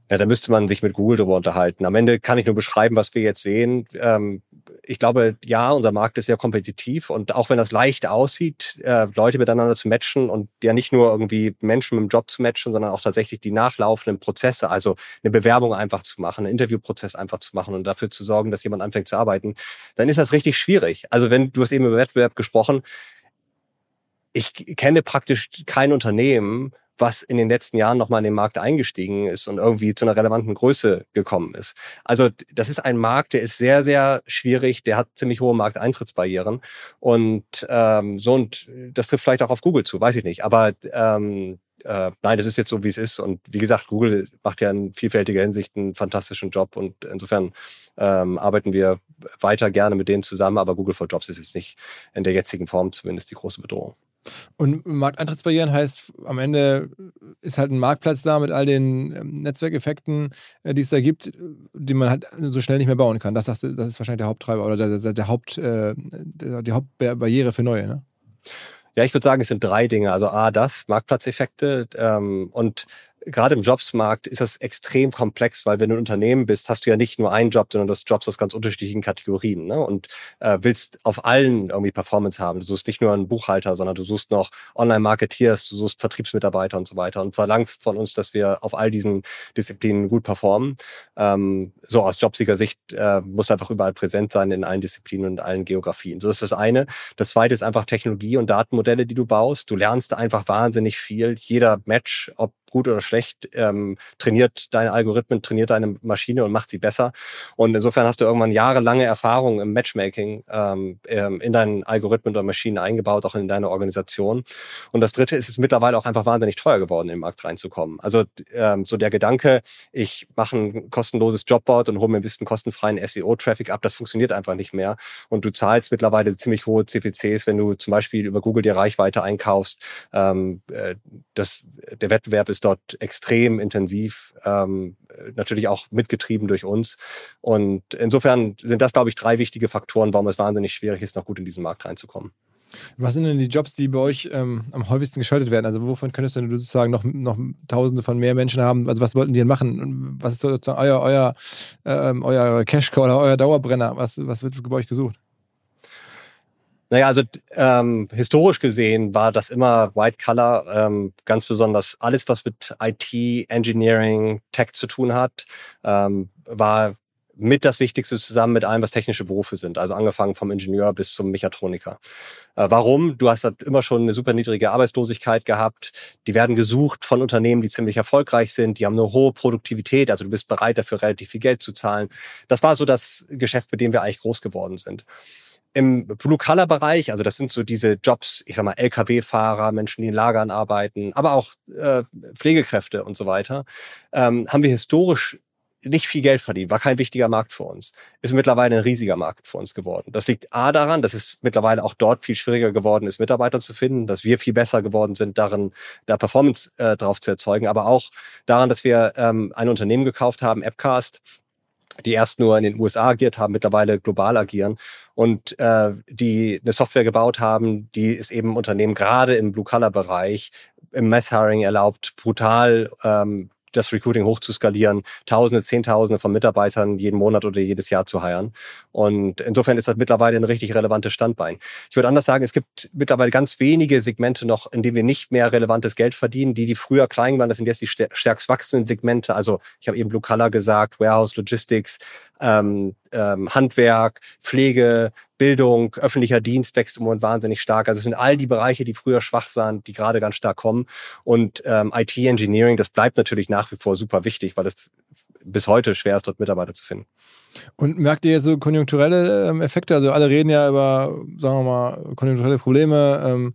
Ja, da müsste man sich mit Google drüber unterhalten. Am Ende kann ich nur beschreiben, was wir jetzt sehen. Ähm, ich glaube, ja, unser Markt ist sehr kompetitiv und auch wenn das leicht aussieht, äh, Leute miteinander zu matchen und ja nicht nur irgendwie Menschen mit dem Job zu matchen, sondern auch tatsächlich die nachlaufenden Prozesse, also eine Bewerbung einfach zu machen, einen Interviewprozess einfach zu machen und dafür zu sorgen, dass jemand anfängt zu arbeiten, dann ist das richtig schwierig. Also wenn du hast eben über Wettbewerb gesprochen, ich kenne praktisch kein Unternehmen, was in den letzten Jahren nochmal in den Markt eingestiegen ist und irgendwie zu einer relevanten Größe gekommen ist. Also das ist ein Markt, der ist sehr, sehr schwierig, der hat ziemlich hohe Markteintrittsbarrieren und ähm, so und das trifft vielleicht auch auf Google zu, weiß ich nicht. Aber ähm, äh, nein, das ist jetzt so, wie es ist. Und wie gesagt, Google macht ja in vielfältiger Hinsicht einen fantastischen Job und insofern ähm, arbeiten wir weiter gerne mit denen zusammen, aber Google for Jobs ist jetzt nicht in der jetzigen Form zumindest die große Bedrohung. Und Markteintrittsbarrieren heißt, am Ende ist halt ein Marktplatz da mit all den ähm, Netzwerkeffekten, äh, die es da gibt, die man halt so schnell nicht mehr bauen kann. Das, das ist wahrscheinlich der Haupttreiber oder der, der, der Haupt, äh, die Hauptbarriere für Neue, ne? Ja, ich würde sagen, es sind drei Dinge. Also A, das, Marktplatzeffekte ähm, und gerade im Jobsmarkt ist das extrem komplex, weil wenn du ein Unternehmen bist, hast du ja nicht nur einen Job, sondern das Jobs aus ganz unterschiedlichen Kategorien ne? und äh, willst auf allen irgendwie Performance haben. Du suchst nicht nur einen Buchhalter, sondern du suchst noch Online-Marketeers, du suchst Vertriebsmitarbeiter und so weiter und verlangst von uns, dass wir auf all diesen Disziplinen gut performen. Ähm, so aus Jobseeker-Sicht äh, musst du einfach überall präsent sein in allen Disziplinen und allen Geografien. So ist das eine. Das zweite ist einfach Technologie und Datenmodelle, die du baust. Du lernst einfach wahnsinnig viel. Jeder Match, ob gut oder schlecht, ähm, trainiert deine Algorithmen, trainiert deine Maschine und macht sie besser. Und insofern hast du irgendwann jahrelange Erfahrung im Matchmaking ähm, ähm, in deinen Algorithmen oder Maschinen eingebaut, auch in deine Organisation. Und das Dritte ist es mittlerweile auch einfach wahnsinnig teuer geworden, den Markt reinzukommen. Also ähm, so der Gedanke, ich mache ein kostenloses Jobboard und hole mir ein bisschen kostenfreien SEO-Traffic ab, das funktioniert einfach nicht mehr. Und du zahlst mittlerweile ziemlich hohe CPCs, wenn du zum Beispiel über Google die Reichweite einkaufst. Ähm, äh, das, der Wettbewerb ist ist dort extrem intensiv, ähm, natürlich auch mitgetrieben durch uns. Und insofern sind das, glaube ich, drei wichtige Faktoren, warum es wahnsinnig schwierig ist, noch gut in diesen Markt reinzukommen. Was sind denn die Jobs, die bei euch ähm, am häufigsten geschaltet werden? Also wovon könntest du sozusagen noch, noch Tausende von mehr Menschen haben? Also was wollten die denn machen? Was ist sozusagen euer, euer, äh, euer Cash-Cow oder euer Dauerbrenner? Was, was wird bei euch gesucht? Naja, also ähm, historisch gesehen war das immer White Color, ähm, ganz besonders alles, was mit IT, Engineering, Tech zu tun hat, ähm, war mit das Wichtigste zusammen mit allem, was technische Berufe sind. Also angefangen vom Ingenieur bis zum Mechatroniker. Äh, warum? Du hast halt immer schon eine super niedrige Arbeitslosigkeit gehabt. Die werden gesucht von Unternehmen, die ziemlich erfolgreich sind. Die haben eine hohe Produktivität. Also du bist bereit dafür relativ viel Geld zu zahlen. Das war so das Geschäft, mit dem wir eigentlich groß geworden sind. Im Blue-Color-Bereich, also das sind so diese Jobs, ich sag mal, Lkw-Fahrer, Menschen, die in Lagern arbeiten, aber auch äh, Pflegekräfte und so weiter, ähm, haben wir historisch nicht viel Geld verdient, war kein wichtiger Markt für uns. Ist mittlerweile ein riesiger Markt für uns geworden. Das liegt A daran, dass es mittlerweile auch dort viel schwieriger geworden ist, Mitarbeiter zu finden, dass wir viel besser geworden sind, darin da Performance äh, drauf zu erzeugen, aber auch daran, dass wir ähm, ein Unternehmen gekauft haben, Appcast, die erst nur in den USA agiert haben, mittlerweile global agieren und äh, die eine Software gebaut haben, die es eben Unternehmen gerade im Blue-Color-Bereich im Mass-Hiring erlaubt, brutal ähm, das Recruiting hoch zu skalieren, Tausende, Zehntausende von Mitarbeitern jeden Monat oder jedes Jahr zu heiren. Und insofern ist das mittlerweile ein richtig relevantes Standbein. Ich würde anders sagen, es gibt mittlerweile ganz wenige Segmente noch, in denen wir nicht mehr relevantes Geld verdienen. Die, die früher klein waren, das sind jetzt die stärkst wachsenden Segmente. Also ich habe eben Blue Color gesagt, Warehouse, Logistics, ähm, ähm, Handwerk, Pflege, Bildung, öffentlicher Dienst wächst im Moment wahnsinnig stark. Also es sind all die Bereiche, die früher schwach waren, die gerade ganz stark kommen. Und ähm, IT-Engineering, das bleibt natürlich nach wie vor super wichtig, weil es bis heute schwer ist, dort Mitarbeiter zu finden. Und merkt ihr jetzt so konjunkturelle ähm, Effekte? Also alle reden ja über, sagen wir mal, konjunkturelle Probleme, ähm,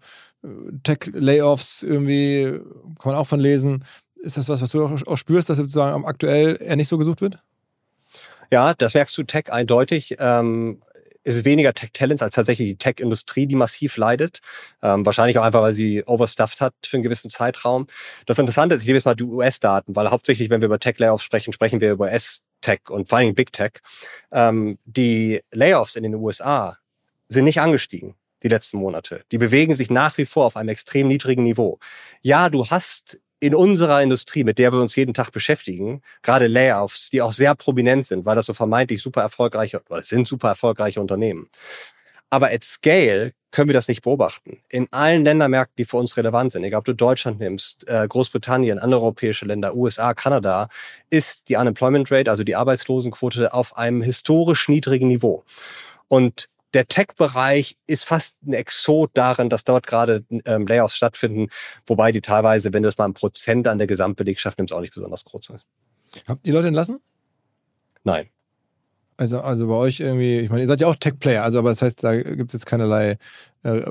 Tech-Layoffs irgendwie, kann man auch von lesen. Ist das was, was du auch, spürst, dass sozusagen aktuell eher nicht so gesucht wird? Ja, das merkst du Tech eindeutig. Ähm, ist es weniger Tech-Talents als tatsächlich die Tech-Industrie, die massiv leidet. Ähm, wahrscheinlich auch einfach, weil sie overstuffed hat für einen gewissen Zeitraum. Das Interessante ist, ich nehme jetzt mal die US-Daten, weil hauptsächlich, wenn wir über Tech-Layoffs sprechen, sprechen wir über S-Tech und vor allem Big Tech. Ähm, die Layoffs in den USA sind nicht angestiegen die letzten Monate. Die bewegen sich nach wie vor auf einem extrem niedrigen Niveau. Ja, du hast in unserer Industrie, mit der wir uns jeden Tag beschäftigen, gerade Layoffs, die auch sehr prominent sind, weil das so vermeintlich super erfolgreiche, oder es sind super erfolgreiche Unternehmen. Aber at Scale können wir das nicht beobachten. In allen Ländermärkten, die für uns relevant sind, egal ob du Deutschland nimmst, äh, Großbritannien, andere europäische Länder, USA, Kanada, ist die Unemployment Rate, also die Arbeitslosenquote, auf einem historisch niedrigen Niveau. Und der Tech-Bereich ist fast ein Exot darin, dass dort gerade ähm, Layoffs stattfinden, wobei die teilweise, wenn du es mal ein Prozent an der Gesamtbelegschaft nimmst, auch nicht besonders groß sind. Habt ihr Leute entlassen? Nein. Also, also bei euch irgendwie, ich meine, ihr seid ja auch Tech-Player, also aber das heißt, da gibt es jetzt keinerlei äh,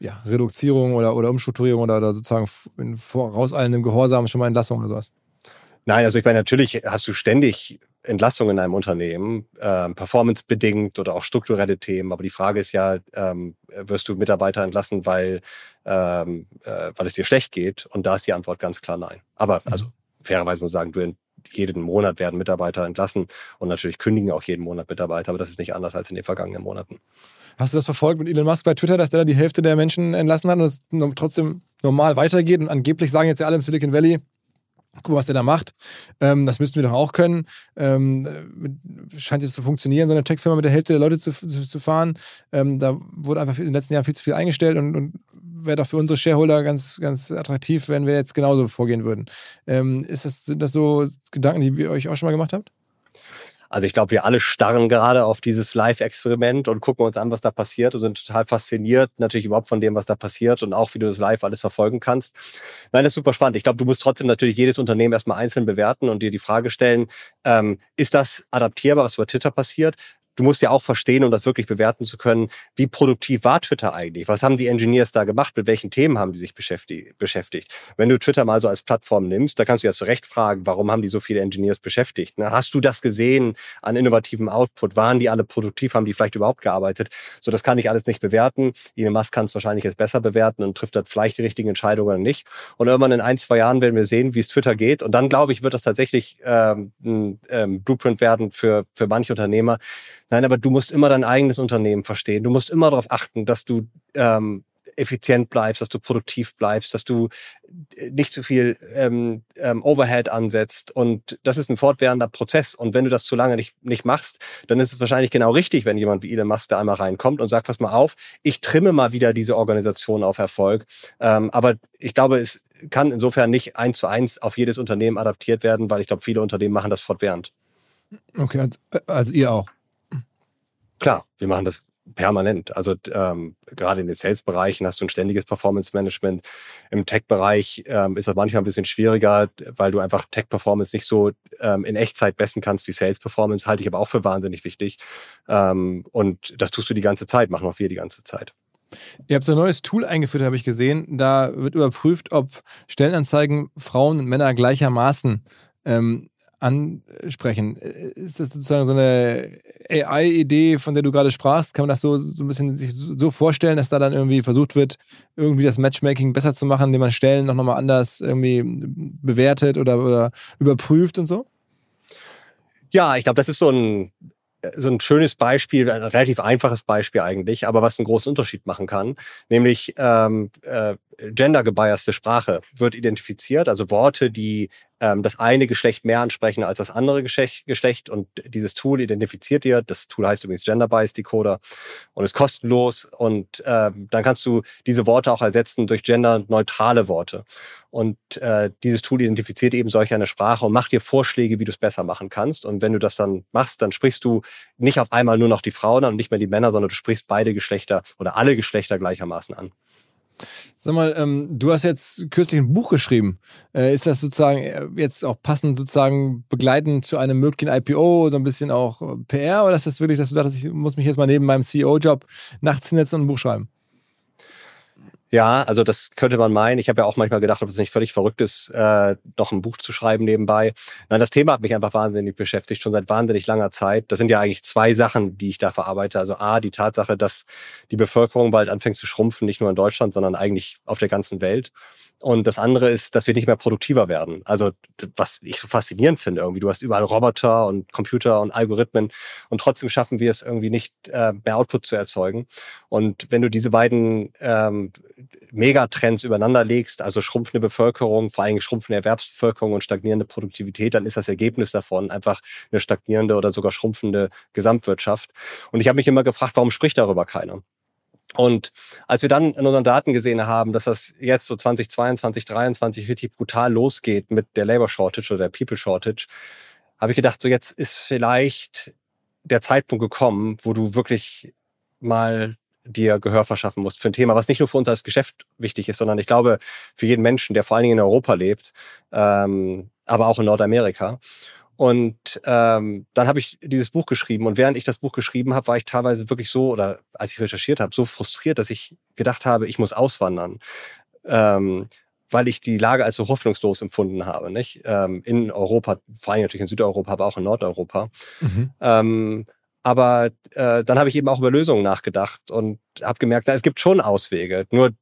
ja, Reduzierung oder, oder Umstrukturierung oder, oder sozusagen in vorauseilendem Gehorsam schon mal Entlassung oder sowas. Nein, also ich meine, natürlich hast du ständig Entlassungen in einem Unternehmen, ähm, performancebedingt oder auch strukturelle Themen. Aber die Frage ist ja, ähm, wirst du Mitarbeiter entlassen, weil, ähm, äh, weil es dir schlecht geht? Und da ist die Antwort ganz klar nein. Aber mhm. also fairerweise muss ich sagen, du jeden Monat werden Mitarbeiter entlassen und natürlich kündigen auch jeden Monat Mitarbeiter, aber das ist nicht anders als in den vergangenen Monaten. Hast du das verfolgt mit Elon Musk bei Twitter, dass der da die Hälfte der Menschen entlassen hat und es trotzdem normal weitergeht? Und angeblich sagen jetzt ja alle im Silicon Valley, guck, was der da macht. Ähm, das müssten wir doch auch können. Ähm, scheint jetzt zu funktionieren, so eine Tech-Firma mit der Hälfte der Leute zu, zu, zu fahren. Ähm, da wurde einfach in den letzten Jahren viel zu viel eingestellt und, und wäre doch für unsere Shareholder ganz, ganz attraktiv, wenn wir jetzt genauso vorgehen würden. Ähm, ist das, sind das so Gedanken, die ihr euch auch schon mal gemacht habt? Also ich glaube, wir alle starren gerade auf dieses Live-Experiment und gucken uns an, was da passiert und sind total fasziniert natürlich überhaupt von dem, was da passiert und auch, wie du das live alles verfolgen kannst. Nein, das ist super spannend. Ich glaube, du musst trotzdem natürlich jedes Unternehmen erstmal einzeln bewerten und dir die Frage stellen, ähm, ist das adaptierbar, was über Twitter passiert? Du musst ja auch verstehen, um das wirklich bewerten zu können, wie produktiv war Twitter eigentlich? Was haben die Engineers da gemacht? Mit welchen Themen haben die sich beschäftigt? Wenn du Twitter mal so als Plattform nimmst, da kannst du ja zu Recht fragen, warum haben die so viele Engineers beschäftigt? Ne? Hast du das gesehen an innovativem Output? Waren die alle produktiv? Haben die vielleicht überhaupt gearbeitet? So, das kann ich alles nicht bewerten. Elon Musk kann es wahrscheinlich jetzt besser bewerten und trifft dann vielleicht die richtigen Entscheidungen oder nicht. Und irgendwann in ein, zwei Jahren werden wir sehen, wie es Twitter geht. Und dann, glaube ich, wird das tatsächlich ähm, ein ähm, Blueprint werden für, für manche Unternehmer, Nein, aber du musst immer dein eigenes Unternehmen verstehen. Du musst immer darauf achten, dass du ähm, effizient bleibst, dass du produktiv bleibst, dass du äh, nicht zu viel ähm, ähm, Overhead ansetzt. Und das ist ein fortwährender Prozess. Und wenn du das zu lange nicht, nicht machst, dann ist es wahrscheinlich genau richtig, wenn jemand wie Elon Musk da einmal reinkommt und sagt, pass mal auf, ich trimme mal wieder diese Organisation auf Erfolg. Ähm, aber ich glaube, es kann insofern nicht eins zu eins auf jedes Unternehmen adaptiert werden, weil ich glaube, viele Unternehmen machen das fortwährend. Okay, also, also ihr auch. Klar, wir machen das permanent. Also ähm, gerade in den Sales-Bereichen hast du ein ständiges Performance-Management. Im Tech-Bereich ähm, ist das manchmal ein bisschen schwieriger, weil du einfach Tech-Performance nicht so ähm, in Echtzeit messen kannst wie Sales-Performance. Halte ich aber auch für wahnsinnig wichtig. Ähm, und das tust du die ganze Zeit, machen auch wir die ganze Zeit. Ihr habt so ein neues Tool eingeführt, habe ich gesehen. Da wird überprüft, ob Stellenanzeigen Frauen und Männer gleichermaßen ähm, ansprechen. Ist das sozusagen so eine AI-Idee, von der du gerade sprachst? Kann man das so, so ein bisschen sich so vorstellen, dass da dann irgendwie versucht wird, irgendwie das Matchmaking besser zu machen, indem man Stellen noch nochmal anders irgendwie bewertet oder, oder überprüft und so? Ja, ich glaube, das ist so ein so ein schönes Beispiel, ein relativ einfaches Beispiel eigentlich, aber was einen großen Unterschied machen kann. Nämlich, ähm, äh, gendergebiaste Sprache wird identifiziert, also Worte, die ähm, das eine Geschlecht mehr ansprechen als das andere Geschlecht, Geschlecht. Und dieses Tool identifiziert dir. Das Tool heißt übrigens Gender Bias Decoder und ist kostenlos. Und ähm, dann kannst du diese Worte auch ersetzen durch genderneutrale Worte. Und äh, dieses Tool identifiziert eben solch eine Sprache und macht dir Vorschläge, wie du es besser machen kannst. Und wenn du das dann machst, dann sprichst du nicht auf einmal nur noch die Frauen an und nicht mehr die Männer, sondern du sprichst beide Geschlechter oder alle Geschlechter gleichermaßen an. Sag mal, ähm, du hast jetzt kürzlich ein Buch geschrieben. Äh, ist das sozusagen äh, jetzt auch passend sozusagen begleitend zu einem möglichen IPO, so ein bisschen auch äh, PR? Oder ist das wirklich, dass du sagst, ich muss mich jetzt mal neben meinem CEO-Job nachts hinsetzen und ein Buch schreiben? Ja, also das könnte man meinen. Ich habe ja auch manchmal gedacht, ob es nicht völlig verrückt ist, äh, noch ein Buch zu schreiben nebenbei. Nein, das Thema hat mich einfach wahnsinnig beschäftigt, schon seit wahnsinnig langer Zeit. Das sind ja eigentlich zwei Sachen, die ich da verarbeite. Also A, die Tatsache, dass die Bevölkerung bald anfängt zu schrumpfen, nicht nur in Deutschland, sondern eigentlich auf der ganzen Welt. Und das andere ist, dass wir nicht mehr produktiver werden. Also was ich so faszinierend finde irgendwie. Du hast überall Roboter und Computer und Algorithmen und trotzdem schaffen wir es irgendwie nicht, äh, mehr Output zu erzeugen. Und wenn du diese beiden ähm, Megatrends übereinander legst, also schrumpfende Bevölkerung, vor allem schrumpfende Erwerbsbevölkerung und stagnierende Produktivität, dann ist das Ergebnis davon einfach eine stagnierende oder sogar schrumpfende Gesamtwirtschaft. Und ich habe mich immer gefragt, warum spricht darüber keiner? Und als wir dann in unseren Daten gesehen haben, dass das jetzt so 2022, 2023 richtig brutal losgeht mit der Labor Shortage oder der People Shortage, habe ich gedacht, so jetzt ist vielleicht der Zeitpunkt gekommen, wo du wirklich mal dir Gehör verschaffen musst für ein Thema, was nicht nur für uns als Geschäft wichtig ist, sondern ich glaube für jeden Menschen, der vor allen Dingen in Europa lebt, ähm, aber auch in Nordamerika. Und ähm, dann habe ich dieses Buch geschrieben. Und während ich das Buch geschrieben habe, war ich teilweise wirklich so, oder als ich recherchiert habe, so frustriert, dass ich gedacht habe, ich muss auswandern. Ähm, weil ich die Lage als so hoffnungslos empfunden habe, nicht? Ähm, in Europa, vor allem natürlich in Südeuropa, aber auch in Nordeuropa. Mhm. Ähm, aber äh, dann habe ich eben auch über Lösungen nachgedacht und habe gemerkt, na, es gibt schon Auswege. Nur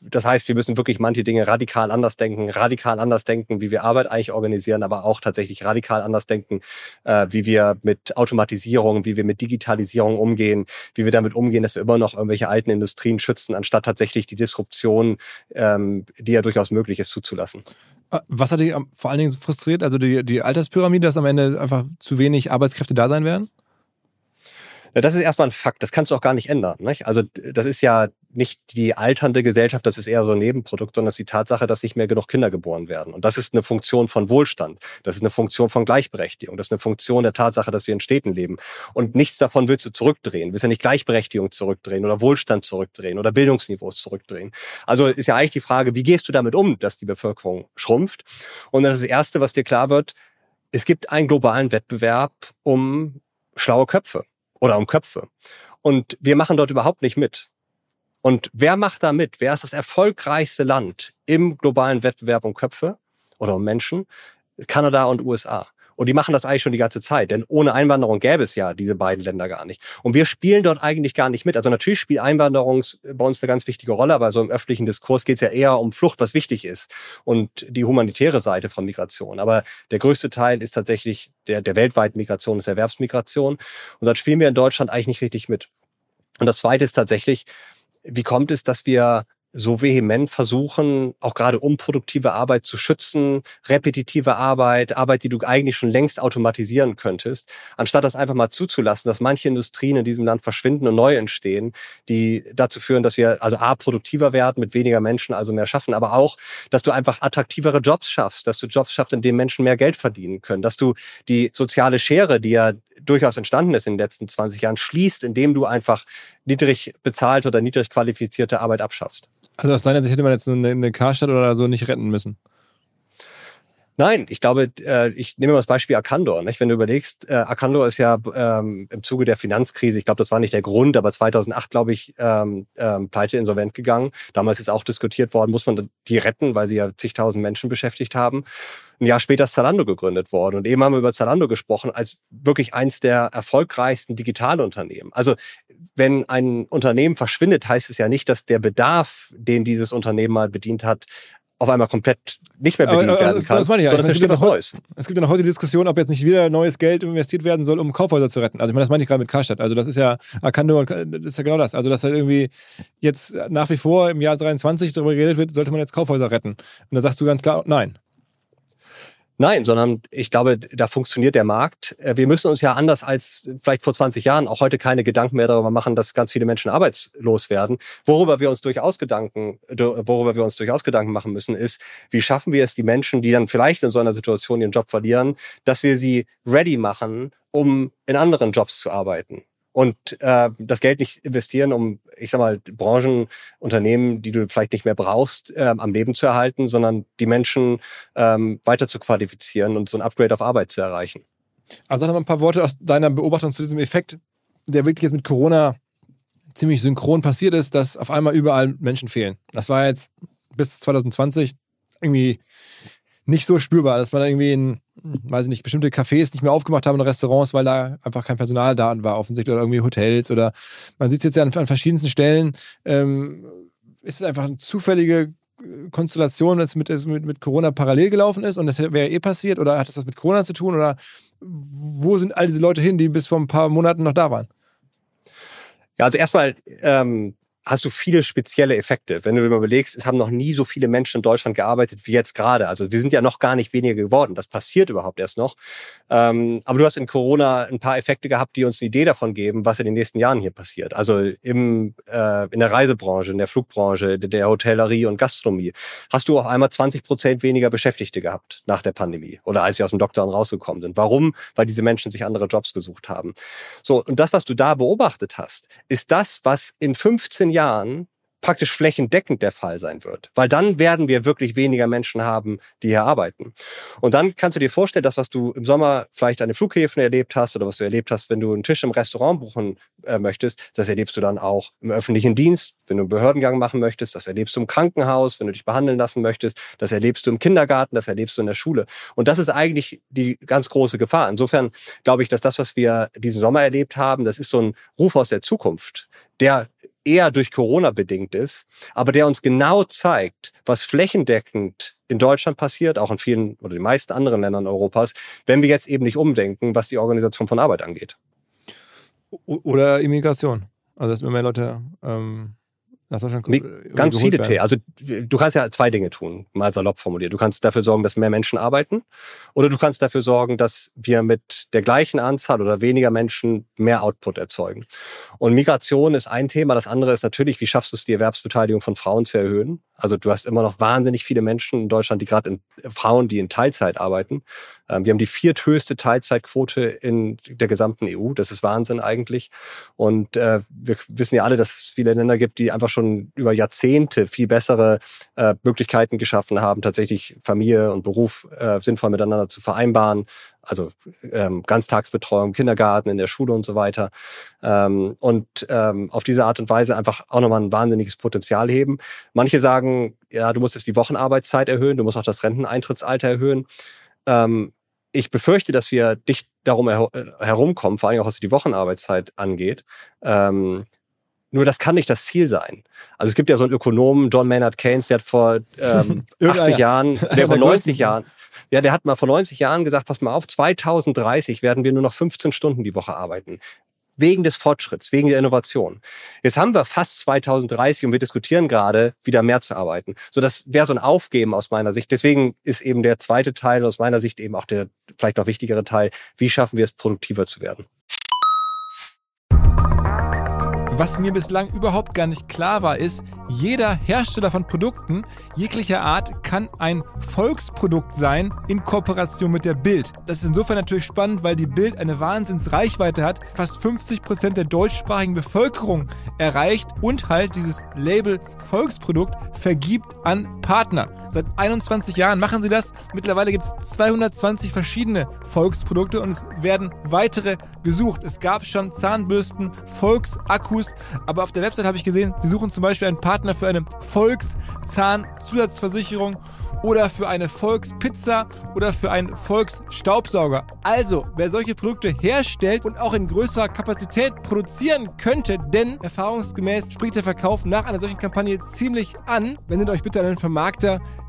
das heißt, wir müssen wirklich manche Dinge radikal anders denken, radikal anders denken, wie wir Arbeit eigentlich organisieren, aber auch tatsächlich radikal anders denken, äh, wie wir mit Automatisierung, wie wir mit Digitalisierung umgehen, wie wir damit umgehen, dass wir immer noch irgendwelche alten Industrien schützen, anstatt tatsächlich die Disruption, ähm, die ja durchaus möglich ist, zuzulassen. Äh, was hat dich vor allen Dingen frustriert? Also die, die Alterspyramide, dass am Ende einfach zu wenig Arbeitskräfte da sein werden? Das ist erstmal ein Fakt. Das kannst du auch gar nicht ändern. Nicht? Also das ist ja nicht die alternde Gesellschaft, das ist eher so ein Nebenprodukt, sondern es ist die Tatsache, dass nicht mehr genug Kinder geboren werden. Und das ist eine Funktion von Wohlstand. Das ist eine Funktion von Gleichberechtigung. Das ist eine Funktion der Tatsache, dass wir in Städten leben. Und nichts davon willst du zurückdrehen. Willst ja nicht Gleichberechtigung zurückdrehen oder Wohlstand zurückdrehen oder Bildungsniveaus zurückdrehen. Also ist ja eigentlich die Frage, wie gehst du damit um, dass die Bevölkerung schrumpft? Und das ist das Erste, was dir klar wird, es gibt einen globalen Wettbewerb um schlaue Köpfe oder um Köpfe. Und wir machen dort überhaupt nicht mit. Und wer macht da mit? Wer ist das erfolgreichste Land im globalen Wettbewerb um Köpfe oder um Menschen? Kanada und USA. Und die machen das eigentlich schon die ganze Zeit, denn ohne Einwanderung gäbe es ja diese beiden Länder gar nicht. Und wir spielen dort eigentlich gar nicht mit. Also natürlich spielt Einwanderung bei uns eine ganz wichtige Rolle, aber so im öffentlichen Diskurs geht es ja eher um Flucht, was wichtig ist und die humanitäre Seite von Migration. Aber der größte Teil ist tatsächlich der, der weltweiten Migration, ist Erwerbsmigration. Und dort spielen wir in Deutschland eigentlich nicht richtig mit. Und das Zweite ist tatsächlich, wie kommt es, dass wir so vehement versuchen, auch gerade unproduktive Arbeit zu schützen, repetitive Arbeit, Arbeit, die du eigentlich schon längst automatisieren könntest, anstatt das einfach mal zuzulassen, dass manche Industrien in diesem Land verschwinden und neu entstehen, die dazu führen, dass wir also A, produktiver werden, mit weniger Menschen also mehr schaffen, aber auch, dass du einfach attraktivere Jobs schaffst, dass du Jobs schaffst, in denen Menschen mehr Geld verdienen können, dass du die soziale Schere, die ja durchaus entstanden ist in den letzten 20 Jahren, schließt, indem du einfach niedrig bezahlte oder niedrig qualifizierte Arbeit abschaffst. Also aus deiner Sicht hätte man jetzt eine, eine Karstadt oder so nicht retten müssen? Nein, ich glaube, äh, ich nehme mal das Beispiel Arcandor. Nicht? Wenn du überlegst, äh, Arcandor ist ja ähm, im Zuge der Finanzkrise, ich glaube, das war nicht der Grund, aber 2008, glaube ich, ähm, ähm, pleite insolvent gegangen. Damals ist auch diskutiert worden, muss man die retten, weil sie ja zigtausend Menschen beschäftigt haben. Ein Jahr später ist Zalando gegründet worden. Und eben haben wir über Zalando gesprochen als wirklich eins der erfolgreichsten Digitalunternehmen. Also wenn ein Unternehmen verschwindet, heißt es ja nicht, dass der Bedarf, den dieses Unternehmen mal bedient hat, auf einmal komplett nicht mehr bedient aber, aber werden das, kann, das meine ich ja. sondern Ich es meine, was noch heu- Neues. Es gibt ja noch heute die Diskussion, ob jetzt nicht wieder neues Geld investiert werden soll, um Kaufhäuser zu retten. Also ich meine, das meine ich gerade mit Karstadt. Also das ist ja Arcando, das ist ja genau das. Also dass halt irgendwie jetzt nach wie vor im Jahr 23 darüber geredet wird, sollte man jetzt Kaufhäuser retten. Und da sagst du ganz klar, nein. Nein, sondern ich glaube, da funktioniert der Markt. Äh, Wir müssen uns ja anders als vielleicht vor 20 Jahren auch heute keine Gedanken mehr darüber machen, dass ganz viele Menschen arbeitslos werden. Worüber wir uns durchaus Gedanken, worüber wir uns durchaus Gedanken machen müssen, ist, wie schaffen wir es, die Menschen, die dann vielleicht in so einer Situation ihren Job verlieren, dass wir sie ready machen, um in anderen Jobs zu arbeiten. Und äh, das Geld nicht investieren, um, ich sag mal, Branchen, Unternehmen, die du vielleicht nicht mehr brauchst, ähm, am Leben zu erhalten, sondern die Menschen ähm, weiter zu qualifizieren und so ein Upgrade auf Arbeit zu erreichen. Also sag doch mal ein paar Worte aus deiner Beobachtung zu diesem Effekt, der wirklich jetzt mit Corona ziemlich synchron passiert ist, dass auf einmal überall Menschen fehlen. Das war jetzt bis 2020 irgendwie nicht so spürbar, dass man irgendwie in, weiß ich nicht, bestimmte Cafés nicht mehr aufgemacht haben und Restaurants, weil da einfach kein Personal da war, offensichtlich, oder irgendwie Hotels oder man sieht es jetzt ja an, an verschiedensten Stellen. Ähm, ist es einfach eine zufällige Konstellation, dass mit, das mit, mit Corona parallel gelaufen ist und das wäre eh passiert oder hat das was mit Corona zu tun oder wo sind all diese Leute hin, die bis vor ein paar Monaten noch da waren? Ja, also erstmal ähm, hast du viele spezielle Effekte. Wenn du dir überlegst, es haben noch nie so viele Menschen in Deutschland gearbeitet wie jetzt gerade. Also wir sind ja noch gar nicht weniger geworden. Das passiert überhaupt erst noch. Ähm, aber du hast in Corona ein paar Effekte gehabt, die uns eine Idee davon geben, was in den nächsten Jahren hier passiert. Also im, äh, in der Reisebranche, in der Flugbranche, der Hotellerie und Gastronomie hast du auf einmal 20 Prozent weniger Beschäftigte gehabt nach der Pandemie oder als wir aus dem Lockdown rausgekommen sind. Warum? Weil diese Menschen sich andere Jobs gesucht haben. So, und das, was du da beobachtet hast, ist das, was in 15 Jahren praktisch flächendeckend der Fall sein wird. Weil dann werden wir wirklich weniger Menschen haben, die hier arbeiten. Und dann kannst du dir vorstellen, das, was du im Sommer vielleicht an den Flughäfen erlebt hast oder was du erlebt hast, wenn du einen Tisch im Restaurant buchen äh, möchtest, das erlebst du dann auch im öffentlichen Dienst, wenn du einen Behördengang machen möchtest, das erlebst du im Krankenhaus, wenn du dich behandeln lassen möchtest, das erlebst du im Kindergarten, das erlebst du in der Schule. Und das ist eigentlich die ganz große Gefahr. Insofern glaube ich, dass das, was wir diesen Sommer erlebt haben, das ist so ein Ruf aus der Zukunft, der eher durch Corona bedingt ist, aber der uns genau zeigt, was flächendeckend in Deutschland passiert, auch in vielen oder den meisten anderen Ländern Europas, wenn wir jetzt eben nicht umdenken, was die Organisation von Arbeit angeht. Oder Immigration. Also dass immer mehr Leute ähm, nach Deutschland Mi- irgendwie Ganz viele werden. Themen. Also du kannst ja zwei Dinge tun, mal salopp formuliert. Du kannst dafür sorgen, dass mehr Menschen arbeiten oder du kannst dafür sorgen, dass wir mit der gleichen Anzahl oder weniger Menschen mehr Output erzeugen. Und Migration ist ein Thema. Das andere ist natürlich, wie schaffst du es, die Erwerbsbeteiligung von Frauen zu erhöhen? Also du hast immer noch wahnsinnig viele Menschen in Deutschland, die gerade in Frauen, die in Teilzeit arbeiten. Ähm, wir haben die vierthöchste Teilzeitquote in der gesamten EU. Das ist Wahnsinn eigentlich. Und äh, wir wissen ja alle, dass es viele Länder gibt, die einfach schon über Jahrzehnte viel bessere äh, Möglichkeiten geschaffen haben, tatsächlich Familie und Beruf äh, sinnvoll miteinander zu vereinbaren. Also ähm, Ganztagsbetreuung, Kindergarten, in der Schule und so weiter. Ähm, und ähm, auf diese Art und Weise einfach auch nochmal ein wahnsinniges Potenzial heben. Manche sagen, ja, du musst jetzt die Wochenarbeitszeit erhöhen, du musst auch das Renteneintrittsalter erhöhen. Ähm, ich befürchte, dass wir dicht darum her herumkommen, vor allem auch was die Wochenarbeitszeit angeht. Ähm, nur das kann nicht das Ziel sein. Also es gibt ja so einen Ökonomen, John Maynard Keynes, der hat vor ähm, Irgendeiner. 80 Jahren, der vor der 90 größten. Jahren, ja, der hat mal vor 90 Jahren gesagt, pass mal auf, 2030 werden wir nur noch 15 Stunden die Woche arbeiten. Wegen des Fortschritts, wegen der Innovation. Jetzt haben wir fast 2030 und wir diskutieren gerade, wieder mehr zu arbeiten. So, das wäre so ein Aufgeben aus meiner Sicht. Deswegen ist eben der zweite Teil aus meiner Sicht eben auch der vielleicht noch wichtigere Teil. Wie schaffen wir es, produktiver zu werden? Was mir bislang überhaupt gar nicht klar war, ist, jeder Hersteller von Produkten jeglicher Art kann ein Volksprodukt sein in Kooperation mit der Bild. Das ist insofern natürlich spannend, weil die Bild eine Wahnsinnsreichweite hat, fast 50 Prozent der deutschsprachigen Bevölkerung erreicht und halt dieses Label Volksprodukt vergibt an Partner. Seit 21 Jahren machen sie das. Mittlerweile gibt es 220 verschiedene Volksprodukte und es werden weitere gesucht. Es gab schon Zahnbürsten, Volksakkus, aber auf der Website habe ich gesehen, sie suchen zum Beispiel einen Partner für eine Volkszahnzusatzversicherung oder für eine Volkspizza oder für einen Volksstaubsauger. Also, wer solche Produkte herstellt und auch in größerer Kapazität produzieren könnte, denn erfahrungsgemäß spricht der Verkauf nach einer solchen Kampagne ziemlich an, wendet euch bitte an den Vermarkter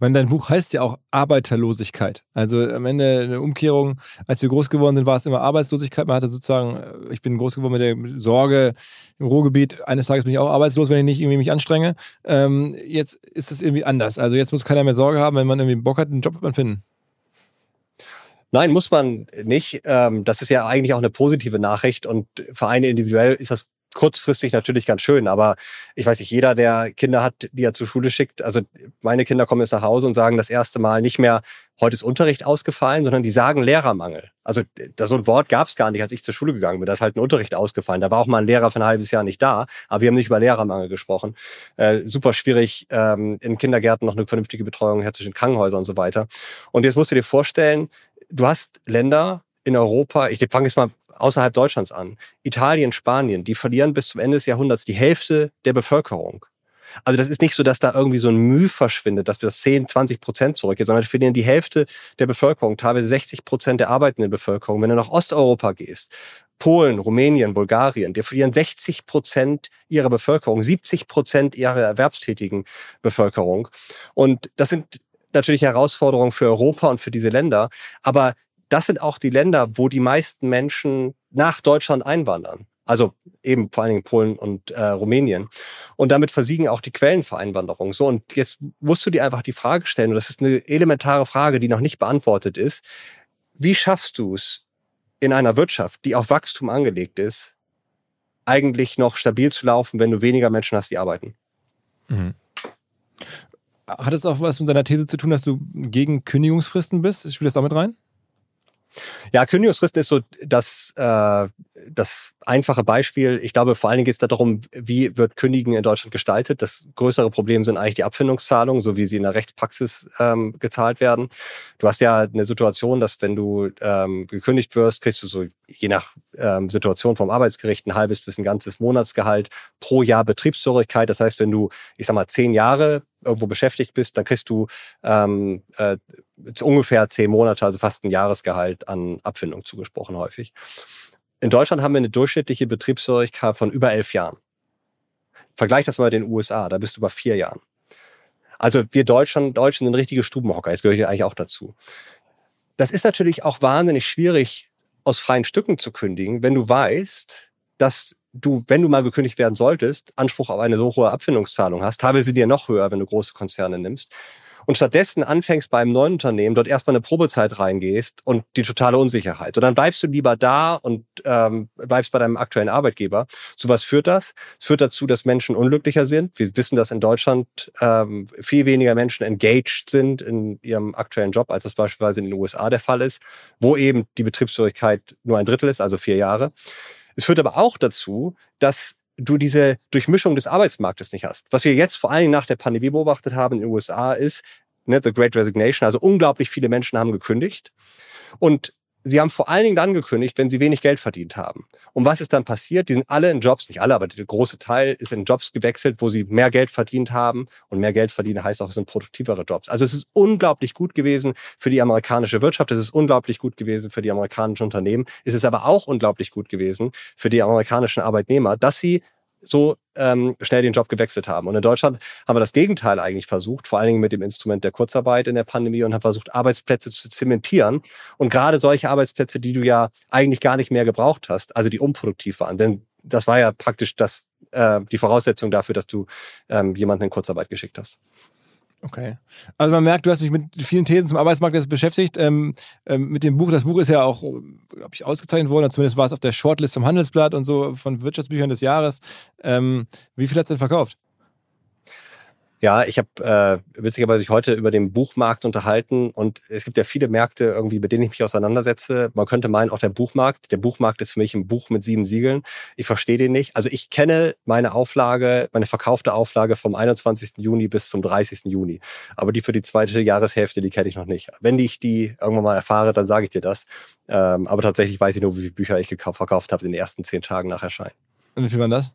Meine, dein Buch heißt ja auch Arbeiterlosigkeit. Also am Ende eine Umkehrung. Als wir groß geworden sind, war es immer Arbeitslosigkeit. Man hatte sozusagen, äh, ich bin groß geworden mit der Sorge im Ruhrgebiet, eines Tages bin ich auch arbeitslos, wenn ich nicht irgendwie mich anstrenge. Ähm, jetzt ist es irgendwie anders. Also jetzt muss keiner mehr Sorge haben, wenn man irgendwie Bock hat, einen Job wird man finden. Nein, muss man nicht. Ähm, das ist ja eigentlich auch eine positive Nachricht und für eine individuell ist das kurzfristig natürlich ganz schön, aber ich weiß nicht, jeder, der Kinder hat, die er zur Schule schickt, also meine Kinder kommen jetzt nach Hause und sagen das erste Mal nicht mehr, heute ist Unterricht ausgefallen, sondern die sagen Lehrermangel. Also da, so ein Wort gab es gar nicht, als ich zur Schule gegangen bin. Da ist halt ein Unterricht ausgefallen. Da war auch mal ein Lehrer für ein halbes Jahr nicht da, aber wir haben nicht über Lehrermangel gesprochen. Äh, super schwierig, ähm, in Kindergärten noch eine vernünftige Betreuung herzustellen, Krankenhäuser und so weiter. Und jetzt musst du dir vorstellen, du hast Länder in Europa, ich fange jetzt mal außerhalb Deutschlands an. Italien, Spanien, die verlieren bis zum Ende des Jahrhunderts die Hälfte der Bevölkerung. Also das ist nicht so, dass da irgendwie so ein Mühe verschwindet, dass wir das 10, 20 Prozent zurückgeht, sondern wir verlieren die Hälfte der Bevölkerung, teilweise 60 Prozent der arbeitenden Bevölkerung. Wenn du nach Osteuropa gehst, Polen, Rumänien, Bulgarien, die verlieren 60 Prozent ihrer Bevölkerung, 70 Prozent ihrer erwerbstätigen Bevölkerung. Und das sind natürlich Herausforderungen für Europa und für diese Länder. Aber das sind auch die Länder, wo die meisten Menschen nach Deutschland einwandern. Also eben vor allen Dingen Polen und äh, Rumänien. Und damit versiegen auch die Quellen für Einwanderung. So, und jetzt musst du dir einfach die Frage stellen, und das ist eine elementare Frage, die noch nicht beantwortet ist. Wie schaffst du es in einer Wirtschaft, die auf Wachstum angelegt ist, eigentlich noch stabil zu laufen, wenn du weniger Menschen hast, die arbeiten? Mhm. Hat es auch was mit deiner These zu tun, dass du gegen Kündigungsfristen bist? Spielt das damit rein? Ja, Kündigungsfrist ist so das, äh, das einfache Beispiel. Ich glaube, vor allen Dingen geht es darum, wie wird Kündigen in Deutschland gestaltet. Das größere Problem sind eigentlich die Abfindungszahlungen, so wie sie in der Rechtspraxis ähm, gezahlt werden. Du hast ja eine Situation, dass wenn du ähm, gekündigt wirst, kriegst du so je nach ähm, Situation vom Arbeitsgericht ein halbes bis ein ganzes Monatsgehalt pro Jahr Betriebszugehörigkeit. Das heißt, wenn du, ich sag mal, zehn Jahre irgendwo beschäftigt bist, dann kriegst du ähm, äh, ungefähr zehn Monate, also fast ein Jahresgehalt an Abfindung zugesprochen häufig. In Deutschland haben wir eine durchschnittliche Betriebszugehörigkeit von über elf Jahren. Vergleich das mal mit den USA, da bist du bei vier Jahren. Also wir Deutschen, Deutschen sind richtige Stubenhocker, das gehöre ich eigentlich auch dazu. Das ist natürlich auch wahnsinnig schwierig, aus freien Stücken zu kündigen, wenn du weißt, dass du, wenn du mal gekündigt werden solltest, Anspruch auf eine so hohe Abfindungszahlung hast. Sind die ja noch höher, wenn du große Konzerne nimmst. Und stattdessen anfängst bei einem neuen Unternehmen, dort erstmal eine Probezeit reingehst und die totale Unsicherheit. Und dann bleibst du lieber da und ähm, bleibst bei deinem aktuellen Arbeitgeber. So was führt das? Es führt dazu, dass Menschen unglücklicher sind. Wir wissen, dass in Deutschland ähm, viel weniger Menschen engaged sind in ihrem aktuellen Job, als das beispielsweise in den USA der Fall ist, wo eben die Betriebsfähigkeit nur ein Drittel ist, also vier Jahre. Es führt aber auch dazu, dass du diese Durchmischung des Arbeitsmarktes nicht hast. Was wir jetzt vor allen Dingen nach der Pandemie beobachtet haben in den USA ist, ne, the Great Resignation, also unglaublich viele Menschen haben gekündigt. Und sie haben vor allen Dingen dann gekündigt, wenn sie wenig Geld verdient haben. Und was ist dann passiert? Die sind alle in Jobs, nicht alle, aber der große Teil ist in Jobs gewechselt, wo sie mehr Geld verdient haben. Und mehr Geld verdienen heißt auch, es sind produktivere Jobs. Also es ist unglaublich gut gewesen für die amerikanische Wirtschaft. Es ist unglaublich gut gewesen für die amerikanischen Unternehmen. Es ist aber auch unglaublich gut gewesen für die amerikanischen Arbeitnehmer, dass sie so ähm, schnell den Job gewechselt haben. Und in Deutschland haben wir das Gegenteil eigentlich versucht, vor allen Dingen mit dem Instrument der Kurzarbeit in der Pandemie und haben versucht, Arbeitsplätze zu zementieren. Und gerade solche Arbeitsplätze, die du ja eigentlich gar nicht mehr gebraucht hast, also die unproduktiv waren. Denn das war ja praktisch das, äh, die Voraussetzung dafür, dass du ähm, jemanden in Kurzarbeit geschickt hast. Okay. Also man merkt, du hast dich mit vielen Thesen zum Arbeitsmarkt jetzt beschäftigt. Ähm, ähm, mit dem Buch, das Buch ist ja auch, glaube ich, ausgezeichnet worden, zumindest war es auf der Shortlist vom Handelsblatt und so von Wirtschaftsbüchern des Jahres. Ähm, wie viel hat es denn verkauft? Ja, ich habe äh, witzigerweise sich heute über den Buchmarkt unterhalten und es gibt ja viele Märkte irgendwie, mit denen ich mich auseinandersetze. Man könnte meinen, auch der Buchmarkt. Der Buchmarkt ist für mich ein Buch mit sieben Siegeln. Ich verstehe den nicht. Also ich kenne meine Auflage, meine verkaufte Auflage vom 21. Juni bis zum 30. Juni. Aber die für die zweite Jahreshälfte, die kenne ich noch nicht. Wenn ich die irgendwann mal erfahre, dann sage ich dir das. Ähm, aber tatsächlich weiß ich nur, wie viele Bücher ich verkauft habe in den ersten zehn Tagen nach Erscheinen. Und wie viel waren das?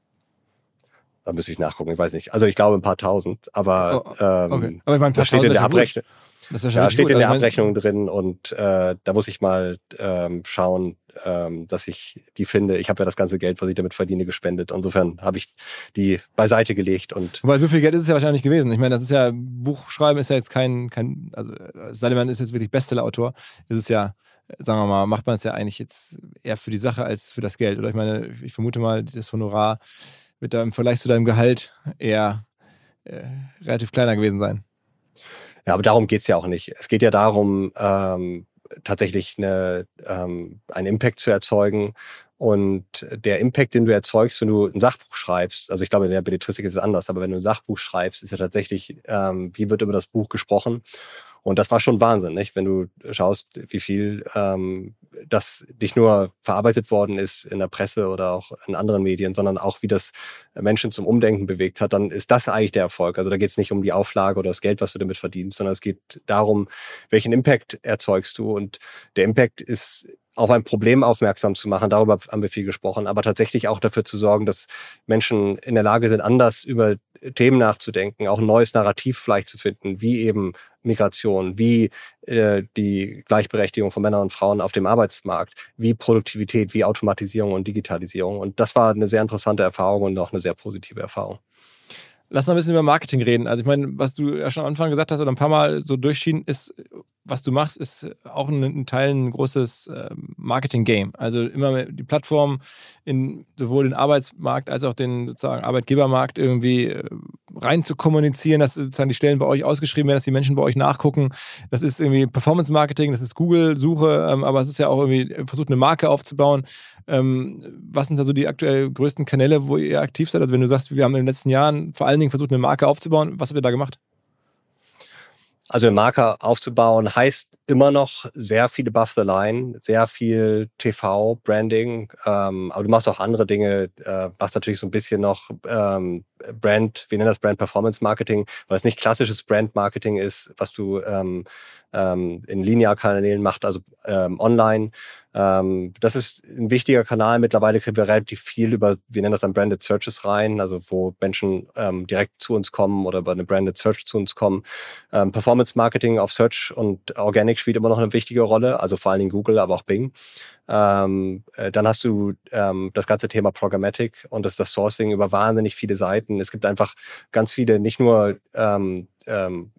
Da müsste ich nachgucken, ich weiß nicht. Also ich glaube ein paar tausend, aber, oh, ähm, okay. aber ich meine, das steht in der Abrechnung. Das ist ja, steht gut. in der also Abrechnung drin und äh, da muss ich mal ähm, schauen, ähm, dass ich die finde. Ich habe ja das ganze Geld, was ich damit verdiene, gespendet. Insofern habe ich die beiseite gelegt und. Weil so viel Geld ist es ja wahrscheinlich gewesen. Ich meine, das ist ja Buchschreiben ist ja jetzt kein, kein also Salman ist jetzt wirklich Bestsellerautor. Es ist ja sagen wir mal, macht man es ja eigentlich jetzt eher für die Sache als für das Geld. Oder ich meine, ich vermute mal, das Honorar da im Vergleich zu deinem Gehalt eher äh, relativ kleiner gewesen sein. Ja, aber darum geht's ja auch nicht. Es geht ja darum, ähm, tatsächlich eine, ähm, einen Impact zu erzeugen. Und der Impact, den du erzeugst, wenn du ein Sachbuch schreibst, also ich glaube, in der Belletristik ist es anders, aber wenn du ein Sachbuch schreibst, ist ja tatsächlich, ähm, wie wird über das Buch gesprochen? Und das war schon Wahnsinn, nicht? wenn du schaust, wie viel ähm, das nicht nur verarbeitet worden ist in der Presse oder auch in anderen Medien, sondern auch wie das Menschen zum Umdenken bewegt hat, dann ist das eigentlich der Erfolg. Also da geht es nicht um die Auflage oder das Geld, was du damit verdienst, sondern es geht darum, welchen Impact erzeugst du. Und der Impact ist auf ein Problem aufmerksam zu machen. Darüber haben wir viel gesprochen, aber tatsächlich auch dafür zu sorgen, dass Menschen in der Lage sind, anders über Themen nachzudenken, auch ein neues Narrativ vielleicht zu finden, wie eben Migration, wie äh, die Gleichberechtigung von Männern und Frauen auf dem Arbeitsmarkt, wie Produktivität, wie Automatisierung und Digitalisierung. Und das war eine sehr interessante Erfahrung und auch eine sehr positive Erfahrung. Lass noch ein bisschen über Marketing reden. Also ich meine, was du ja schon am Anfang gesagt hast oder ein paar Mal so durchschien, ist, was du machst, ist auch ein, ein Teil ein großes äh, Marketing-Game. Also immer die Plattform in sowohl den Arbeitsmarkt als auch den sozusagen Arbeitgebermarkt irgendwie äh, rein zu kommunizieren, dass sozusagen die Stellen bei euch ausgeschrieben werden, dass die Menschen bei euch nachgucken. Das ist irgendwie Performance-Marketing, das ist Google-Suche, ähm, aber es ist ja auch irgendwie versucht, eine Marke aufzubauen. Ähm, was sind da so die aktuell größten Kanäle, wo ihr aktiv seid? Also wenn du sagst, wir haben in den letzten Jahren vor allen Dingen versucht, eine Marke aufzubauen, was habt ihr da gemacht? Also eine Marke aufzubauen heißt immer noch sehr viel above the line, sehr viel TV, Branding, ähm, aber du machst auch andere Dinge, äh, machst natürlich so ein bisschen noch ähm, Brand, wir nennen das Brand Performance Marketing, weil es nicht klassisches Brand Marketing ist, was du ähm, ähm, in Linearkanälen macht, also ähm, online. Ähm, das ist ein wichtiger Kanal. Mittlerweile kriegen wir relativ viel über, wir nennen das dann Branded Searches rein, also wo Menschen ähm, direkt zu uns kommen oder über eine Branded Search zu uns kommen. Ähm, Performance Marketing auf Search und Organic spielt immer noch eine wichtige Rolle, also vor allen Dingen Google, aber auch Bing. Ähm, äh, dann hast du ähm, das ganze Thema Programmatic und das, das Sourcing über wahnsinnig viele Seiten. Es gibt einfach ganz viele, nicht nur ähm, ähm,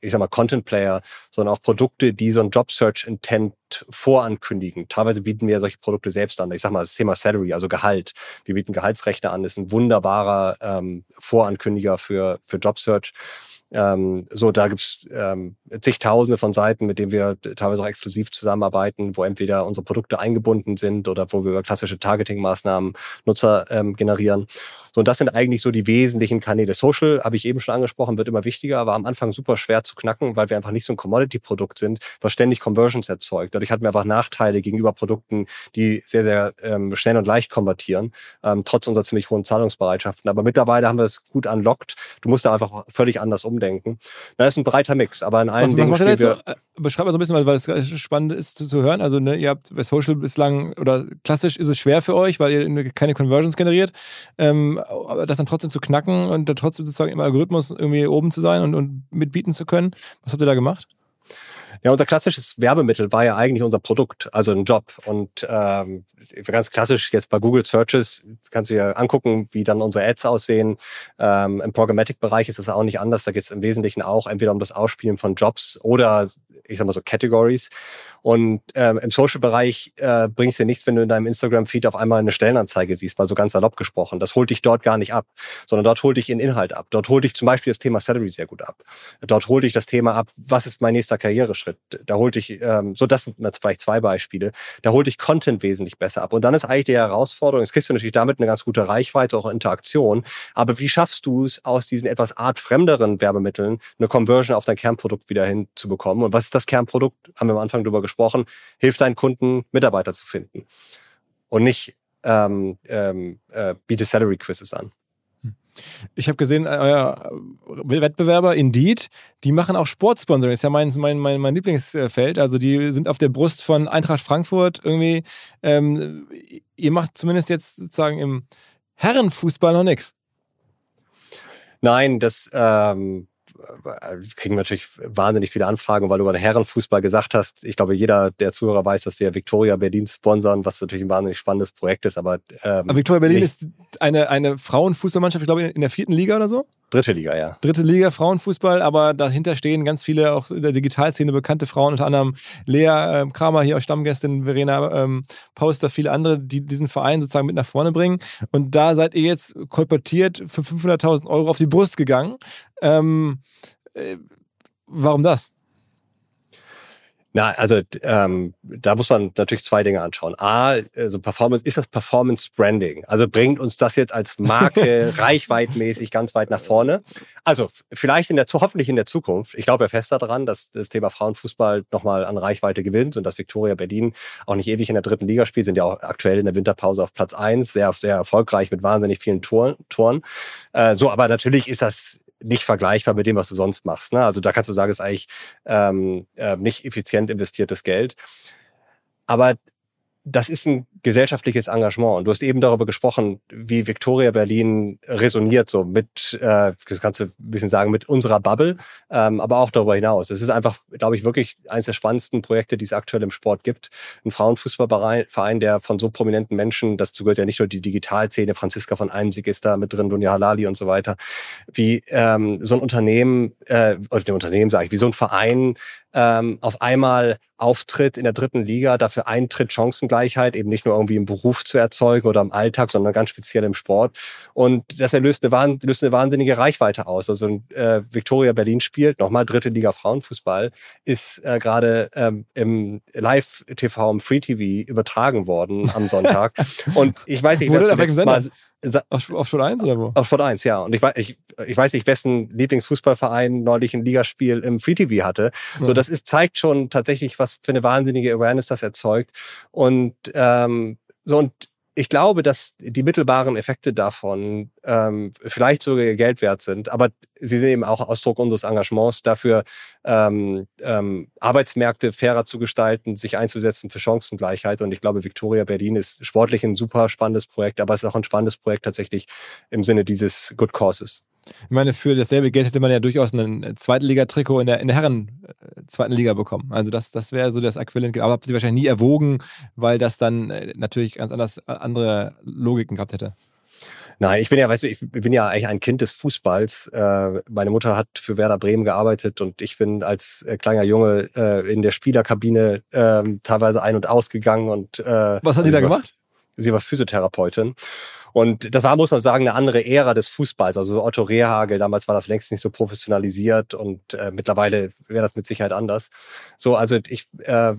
ich sag mal, Content Player, sondern auch Produkte, die so ein Job Search Intent vorankündigen. Teilweise bieten wir solche Produkte selbst an. Ich sag mal, das Thema Salary, also Gehalt. Wir bieten Gehaltsrechner an, das ist ein wunderbarer ähm, Vorankündiger für, für Job Search. Ähm, so, da gibt's ähm, zigtausende von Seiten, mit denen wir teilweise auch exklusiv zusammenarbeiten, wo entweder unsere Produkte eingebunden sind oder wo wir über klassische Targeting-Maßnahmen Nutzer ähm, generieren. So, und das sind eigentlich so die wesentlichen Kanäle. Social, habe ich eben schon angesprochen, wird immer wichtiger, war am Anfang super schwer zu knacken, weil wir einfach nicht so ein Commodity-Produkt sind, was ständig Conversions erzeugt. Dadurch hatten wir einfach Nachteile gegenüber Produkten, die sehr, sehr ähm, schnell und leicht konvertieren, ähm, trotz unserer ziemlich hohen Zahlungsbereitschaften. Aber mittlerweile haben wir es gut unlockt. Du musst da einfach völlig anders umdenken. Da ist ein breiter Mix, aber in allen was, Dingen. Was macht wir, so, äh, beschreib mal so ein bisschen, weil es spannend ist zu, zu hören. Also, ne, ihr habt bei Social bislang oder klassisch ist es schwer für euch, weil ihr keine Conversions generiert. Ähm, aber das dann trotzdem zu knacken und dann trotzdem sozusagen im Algorithmus irgendwie oben zu sein und, und mitbieten zu können. Was habt ihr da gemacht? Ja, unser klassisches Werbemittel war ja eigentlich unser Produkt, also ein Job. Und ähm, ganz klassisch jetzt bei Google Searches kannst du dir angucken, wie dann unsere Ads aussehen. Ähm, Im Programmatic-Bereich ist das auch nicht anders. Da geht es im Wesentlichen auch entweder um das Ausspielen von Jobs oder ich sag mal so Categories. Und ähm, im Social-Bereich äh, bringst dir nichts, wenn du in deinem Instagram-Feed auf einmal eine Stellenanzeige siehst, mal so ganz salopp gesprochen. Das holt dich dort gar nicht ab, sondern dort holt dich in Inhalt ab. Dort holt dich zum Beispiel das Thema Salary sehr gut ab. Dort holt dich das Thema ab, was ist mein nächster Karriereschritt? Da holt dich, ähm, so das sind vielleicht zwei Beispiele, da holt dich Content wesentlich besser ab. Und dann ist eigentlich die Herausforderung, jetzt kriegst du natürlich damit eine ganz gute Reichweite, auch Interaktion, aber wie schaffst du es, aus diesen etwas artfremderen Werbemitteln eine Conversion auf dein Kernprodukt wieder hinzubekommen? Und was ist das Kernprodukt? Haben wir am Anfang drüber gesprochen. Hilft deinen Kunden, Mitarbeiter zu finden. Und nicht ähm, ähm, äh, biete Salary Quizzes an. Ich habe gesehen, euer Wettbewerber Indeed, die machen auch Sportsponsoring. Das ist ja mein, mein, mein, mein Lieblingsfeld. Also die sind auf der Brust von Eintracht Frankfurt irgendwie. Ähm, ihr macht zumindest jetzt sozusagen im Herrenfußball noch nichts. Nein, das ähm, kriegen wir natürlich wahnsinnig viele Anfragen, weil du über den Herrenfußball gesagt hast. Ich glaube, jeder der Zuhörer weiß, dass wir Victoria Berlin sponsern, was natürlich ein wahnsinnig spannendes Projekt ist. Aber, ähm, aber Victoria Berlin ist eine, eine Frauenfußballmannschaft, ich glaube, in der vierten Liga oder so? Dritte Liga, ja. Dritte Liga Frauenfußball, aber dahinter stehen ganz viele auch in der Digitalszene bekannte Frauen, unter anderem Lea äh, Kramer hier aus Stammgästin, Verena ähm, Poster, viele andere, die diesen Verein sozusagen mit nach vorne bringen. Und da seid ihr jetzt kolportiert für 500.000 Euro auf die Brust gegangen. Ähm, äh, warum das? Na, also ähm, da muss man natürlich zwei Dinge anschauen. A, also Performance, ist das Performance Branding? Also bringt uns das jetzt als Marke reichweitmäßig ganz weit nach vorne? Also vielleicht in der hoffentlich in der Zukunft. Ich glaube ja fest daran, dass das Thema Frauenfußball nochmal an Reichweite gewinnt und dass Victoria Berlin auch nicht ewig in der dritten Liga spielt, sind ja auch aktuell in der Winterpause auf Platz eins, sehr, sehr erfolgreich mit wahnsinnig vielen Toren. Toren. Äh, so, aber natürlich ist das nicht vergleichbar mit dem, was du sonst machst. Ne? Also da kannst du sagen, ist eigentlich ähm, äh, nicht effizient investiertes Geld. Aber das ist ein gesellschaftliches Engagement. Und du hast eben darüber gesprochen, wie Victoria Berlin resoniert, so mit, äh, das kannst du ein bisschen sagen, mit unserer Bubble, ähm, aber auch darüber hinaus. Es ist einfach, glaube ich, wirklich eines der spannendsten Projekte, die es aktuell im Sport gibt. Ein Frauenfußballverein, der von so prominenten Menschen, das gehört ja nicht nur die Digitalszene, Franziska von Almsig ist da mit drin, Dunja Halali und so weiter, wie ähm, so ein Unternehmen, äh, oder dem Unternehmen sage ich, wie so ein Verein ähm, auf einmal auftritt in der dritten Liga, dafür eintritt, Chancengleichheit, eben nicht nur irgendwie im Beruf zu erzeugen oder im Alltag, sondern ganz speziell im Sport. Und das löst eine, löst eine wahnsinnige Reichweite aus. Also äh, Victoria Berlin spielt, nochmal dritte Liga Frauenfußball, ist äh, gerade ähm, im Live-TV, im Free-TV übertragen worden am Sonntag. Und ich weiß nicht, wer zuletzt mal auf, auf Sport 1 oder wo? Auf Sport 1, ja. Und ich, ich, ich weiß nicht, wessen Lieblingsfußballverein neulich ein Ligaspiel im Free TV hatte. Ja. So, das ist, zeigt schon tatsächlich, was für eine wahnsinnige Awareness das erzeugt. Und ähm, so, und ich glaube, dass die mittelbaren Effekte davon ähm, vielleicht sogar Geld wert sind, aber sie sind eben auch Ausdruck unseres Engagements dafür, ähm, ähm, Arbeitsmärkte fairer zu gestalten, sich einzusetzen für Chancengleichheit. Und ich glaube, Victoria Berlin ist sportlich ein super spannendes Projekt, aber es ist auch ein spannendes Projekt tatsächlich im Sinne dieses Good Causes. Ich meine, für dasselbe Geld hätte man ja durchaus ein Zweitliga-Trikot in der, in der Herren äh, zweiten Liga bekommen. Also das, das wäre so das Äquivalent. Aber habt ihr wahrscheinlich nie erwogen, weil das dann äh, natürlich ganz anders äh, andere Logiken gehabt hätte. Nein, ich bin ja, weißt du, ich bin ja eigentlich ein Kind des Fußballs. meine Mutter hat für Werder Bremen gearbeitet und ich bin als kleiner Junge in der Spielerkabine ähm, teilweise ein- und ausgegangen und Was hat die da gemacht? Sie war Physiotherapeutin. Und das war, muss man sagen, eine andere Ära des Fußballs. Also Otto Rehagel, damals war das längst nicht so professionalisiert und äh, mittlerweile wäre das mit Sicherheit anders. So, also ich äh,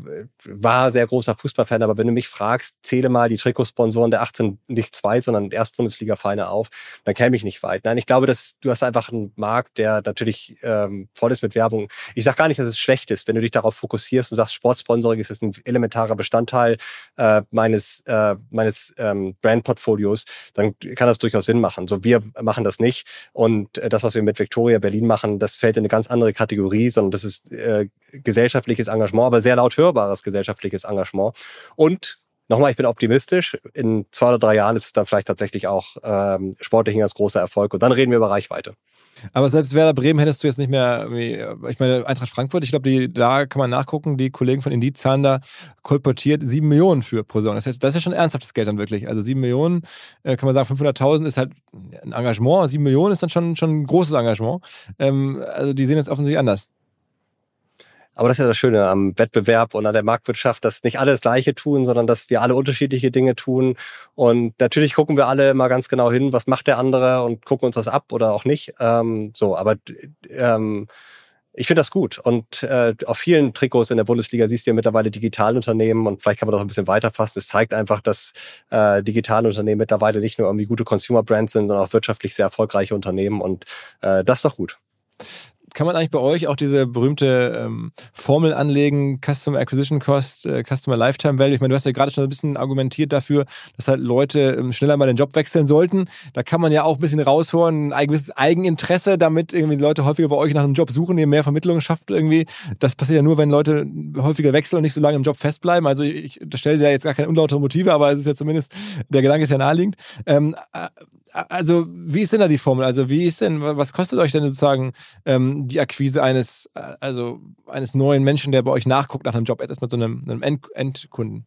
war sehr großer Fußballfan, aber wenn du mich fragst, zähle mal die Trikotsponsoren der 18, nicht zwei, sondern Erstbundesliga-Vereine auf, dann käme ich nicht weit. Nein, ich glaube, dass du hast einfach einen Markt, der natürlich ähm, voll ist mit Werbung. Ich sage gar nicht, dass es schlecht ist, wenn du dich darauf fokussierst und sagst, Sportsponsoring ist ein elementarer Bestandteil äh, meines, äh, meines ähm, Brandportfolios dann kann das durchaus Sinn machen. So, wir machen das nicht. Und äh, das, was wir mit Victoria Berlin machen, das fällt in eine ganz andere Kategorie, sondern das ist äh, gesellschaftliches Engagement, aber sehr laut hörbares gesellschaftliches Engagement. Und nochmal, ich bin optimistisch. In zwei oder drei Jahren ist es dann vielleicht tatsächlich auch ähm, sportlich ein ganz großer Erfolg. Und dann reden wir über Reichweite. Aber selbst Werder Bremen hättest du jetzt nicht mehr, ich meine, Eintracht Frankfurt, ich glaube, da kann man nachgucken, die Kollegen von Indeed zahlen da kolportiert sieben Millionen für pro Saison. Das, heißt, das ist ja schon ernsthaftes Geld dann wirklich. Also sieben Millionen, äh, kann man sagen, 500.000 ist halt ein Engagement, sieben Millionen ist dann schon, schon ein großes Engagement. Ähm, also die sehen jetzt offensichtlich anders. Aber das ist ja das Schöne am Wettbewerb und an der Marktwirtschaft, dass nicht alle das Gleiche tun, sondern dass wir alle unterschiedliche Dinge tun. Und natürlich gucken wir alle mal ganz genau hin, was macht der andere und gucken uns das ab oder auch nicht. Ähm, so, aber ähm, ich finde das gut. Und äh, auf vielen Trikots in der Bundesliga siehst du ja mittlerweile Digitalunternehmen und vielleicht kann man das ein bisschen weiterfassen. Es zeigt einfach, dass äh, Digitalunternehmen mittlerweile nicht nur irgendwie gute Consumer Brands sind, sondern auch wirtschaftlich sehr erfolgreiche Unternehmen. Und äh, das ist doch gut kann man eigentlich bei euch auch diese berühmte ähm, Formel anlegen, Customer Acquisition Cost, äh, Customer Lifetime Value? Ich meine, du hast ja gerade schon ein bisschen argumentiert dafür, dass halt Leute ähm, schneller mal den Job wechseln sollten. Da kann man ja auch ein bisschen raushören, ein gewisses Eigeninteresse, damit irgendwie Leute häufiger bei euch nach einem Job suchen, ihr mehr Vermittlungen schafft irgendwie. Das passiert ja nur, wenn Leute häufiger wechseln und nicht so lange im Job festbleiben. Also ich stelle dir da jetzt gar keine unlautere Motive, aber es ist ja zumindest, der Gedanke ist ja naheliegend. Ähm, äh, also wie ist denn da die Formel? Also wie ist denn, was kostet euch denn sozusagen ähm, die Akquise eines, äh, also eines neuen Menschen, der bei euch nachguckt nach einem Job, erstmal so einem, einem End Endkunden?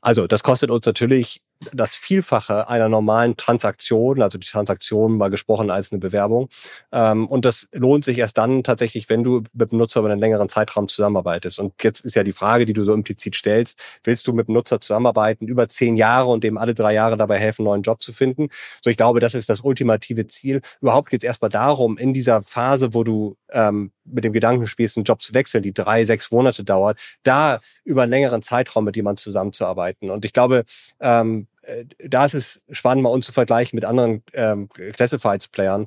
Also das kostet uns natürlich das Vielfache einer normalen Transaktion, also die Transaktion mal gesprochen als eine Bewerbung. Ähm, und das lohnt sich erst dann tatsächlich, wenn du mit dem Nutzer über einen längeren Zeitraum zusammenarbeitest. Und jetzt ist ja die Frage, die du so implizit stellst, willst du mit dem Nutzer zusammenarbeiten über zehn Jahre und dem alle drei Jahre dabei helfen, einen neuen Job zu finden? So, ich glaube, das ist das ultimative Ziel. Überhaupt geht es erstmal darum, in dieser Phase, wo du ähm, mit dem Gedanken spielst, einen Job zu wechseln, die drei, sechs Monate dauert, da über einen längeren Zeitraum mit jemandem zusammenzuarbeiten. Und ich glaube, ähm, äh, da ist es spannend, mal uns zu vergleichen mit anderen ähm, Classifieds-Playern.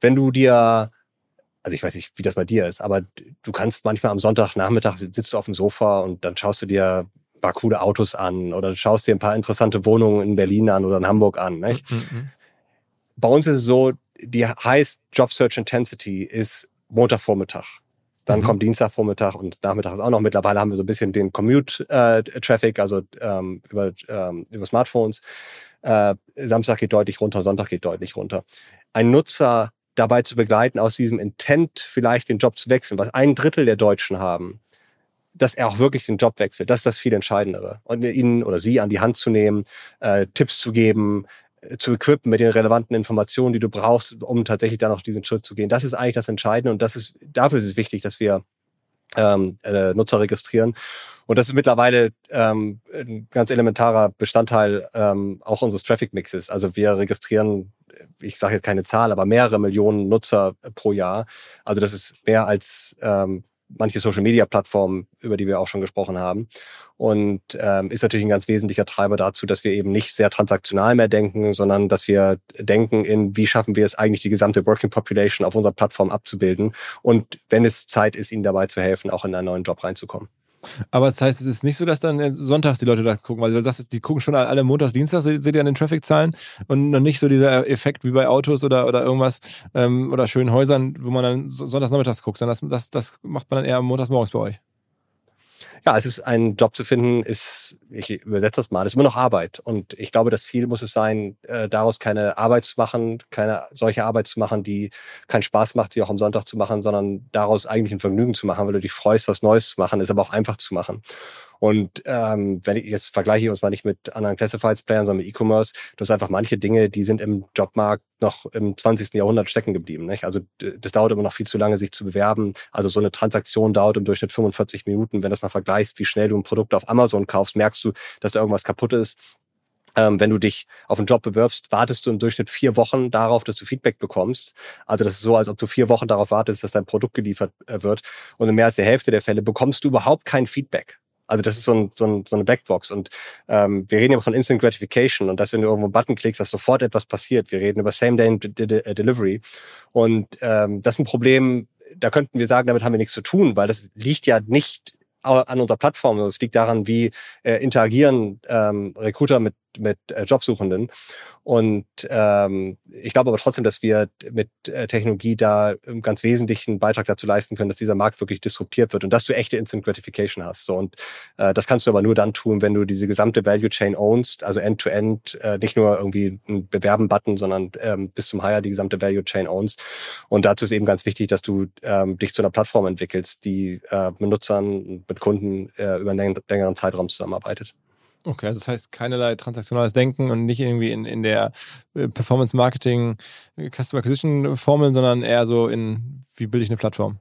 Wenn du dir also ich weiß nicht, wie das bei dir ist, aber du kannst manchmal am Sonntagnachmittag sitzt du auf dem Sofa und dann schaust du dir ein paar coole Autos an oder schaust dir ein paar interessante Wohnungen in Berlin an oder in Hamburg an. Nicht? Mhm. mhm. Bei uns ist es so, die Highest Job Search Intensity ist Montagvormittag. Dann mhm. kommt Dienstagvormittag und Nachmittag ist auch noch. Mittlerweile haben wir so ein bisschen den Commute-Traffic, äh, also ähm, über, ähm, über Smartphones. Äh, Samstag geht deutlich runter, Sonntag geht deutlich runter. Ein Nutzer dabei zu begleiten, aus diesem Intent vielleicht den Job zu wechseln, was ein Drittel der Deutschen haben, dass er auch wirklich den Job wechselt. Das ist das viel Entscheidendere. Und ihn oder sie an die Hand zu nehmen, äh, Tipps zu geben, zu equippen mit den relevanten Informationen, die du brauchst, um tatsächlich dann auch diesen Schritt zu gehen. Das ist eigentlich das Entscheidende und das ist, dafür ist es wichtig, dass wir ähm, äh, Nutzer registrieren. Und das ist mittlerweile ähm, ein ganz elementarer Bestandteil ähm, auch unseres Traffic-Mixes. Also wir registrieren, ich sage jetzt keine Zahl, aber mehrere Millionen Nutzer pro Jahr. Also das ist mehr als ähm, manche Social-Media-Plattformen, über die wir auch schon gesprochen haben. Und ähm, ist natürlich ein ganz wesentlicher Treiber dazu, dass wir eben nicht sehr transaktional mehr denken, sondern dass wir denken in, wie schaffen wir es eigentlich, die gesamte Working Population auf unserer Plattform abzubilden. Und wenn es Zeit ist, ihnen dabei zu helfen, auch in einen neuen Job reinzukommen. Aber das heißt, es ist nicht so, dass dann sonntags die Leute da gucken, weil du sagst, die gucken schon alle montags, dienstags, seht ihr an den Traffic-Zahlen und noch nicht so dieser Effekt wie bei Autos oder, oder irgendwas ähm, oder schönen Häusern, wo man dann sonntags nachmittags guckt, sondern das, das, das macht man dann eher montags morgens bei euch ja, es ist ein Job zu finden, ist, ich übersetze das mal, ist immer noch Arbeit. Und ich glaube, das Ziel muss es sein, äh, daraus keine Arbeit zu machen, keine solche Arbeit zu machen, die keinen Spaß macht, sie auch am Sonntag zu machen, sondern daraus eigentlich ein Vergnügen zu machen, weil du dich freust, was Neues zu machen, ist aber auch einfach zu machen. Und ähm, wenn ich jetzt vergleiche ich uns mal nicht mit anderen Classifieds-Playern, sondern mit E-Commerce, du hast einfach manche Dinge, die sind im Jobmarkt noch im 20. Jahrhundert stecken geblieben. Nicht? Also das dauert immer noch viel zu lange, sich zu bewerben. Also so eine Transaktion dauert im Durchschnitt 45 Minuten. Wenn du das mal vergleichst, wie schnell du ein Produkt auf Amazon kaufst, merkst du, dass da irgendwas kaputt ist. Ähm, wenn du dich auf einen Job bewirbst, wartest du im Durchschnitt vier Wochen darauf, dass du Feedback bekommst. Also das ist so, als ob du vier Wochen darauf wartest, dass dein Produkt geliefert äh, wird. Und in mehr als der Hälfte der Fälle bekommst du überhaupt kein Feedback. Also das ist so, ein, so, ein, so eine Blackbox. Und ähm, wir reden ja von Instant Gratification und dass, wenn du irgendwo einen Button klickst, dass sofort etwas passiert. Wir reden über Same-Day äh, Delivery. Und ähm, das ist ein Problem, da könnten wir sagen, damit haben wir nichts zu tun, weil das liegt ja nicht an unserer Plattform. Es liegt daran, wie äh, interagieren ähm, Recruiter mit mit äh, Jobsuchenden. Und ähm, ich glaube aber trotzdem, dass wir mit äh, Technologie da einen ganz wesentlichen Beitrag dazu leisten können, dass dieser Markt wirklich disruptiert wird und dass du echte Instant Gratification hast. So, und äh, das kannst du aber nur dann tun, wenn du diese gesamte Value Chain ownst, also end-to-end, -End, äh, nicht nur irgendwie einen Bewerben-Button, sondern ähm, bis zum Hire die gesamte Value Chain ownst. Und dazu ist eben ganz wichtig, dass du ähm, dich zu einer Plattform entwickelst, die äh, mit Nutzern, mit Kunden äh, über einen längeren Zeitraum zusammenarbeitet. Okay, also das heißt keinerlei transaktionales Denken und nicht irgendwie in, in der äh, Performance Marketing äh, Customer Acquisition Formel, sondern eher so in, wie bilde ich eine Plattform?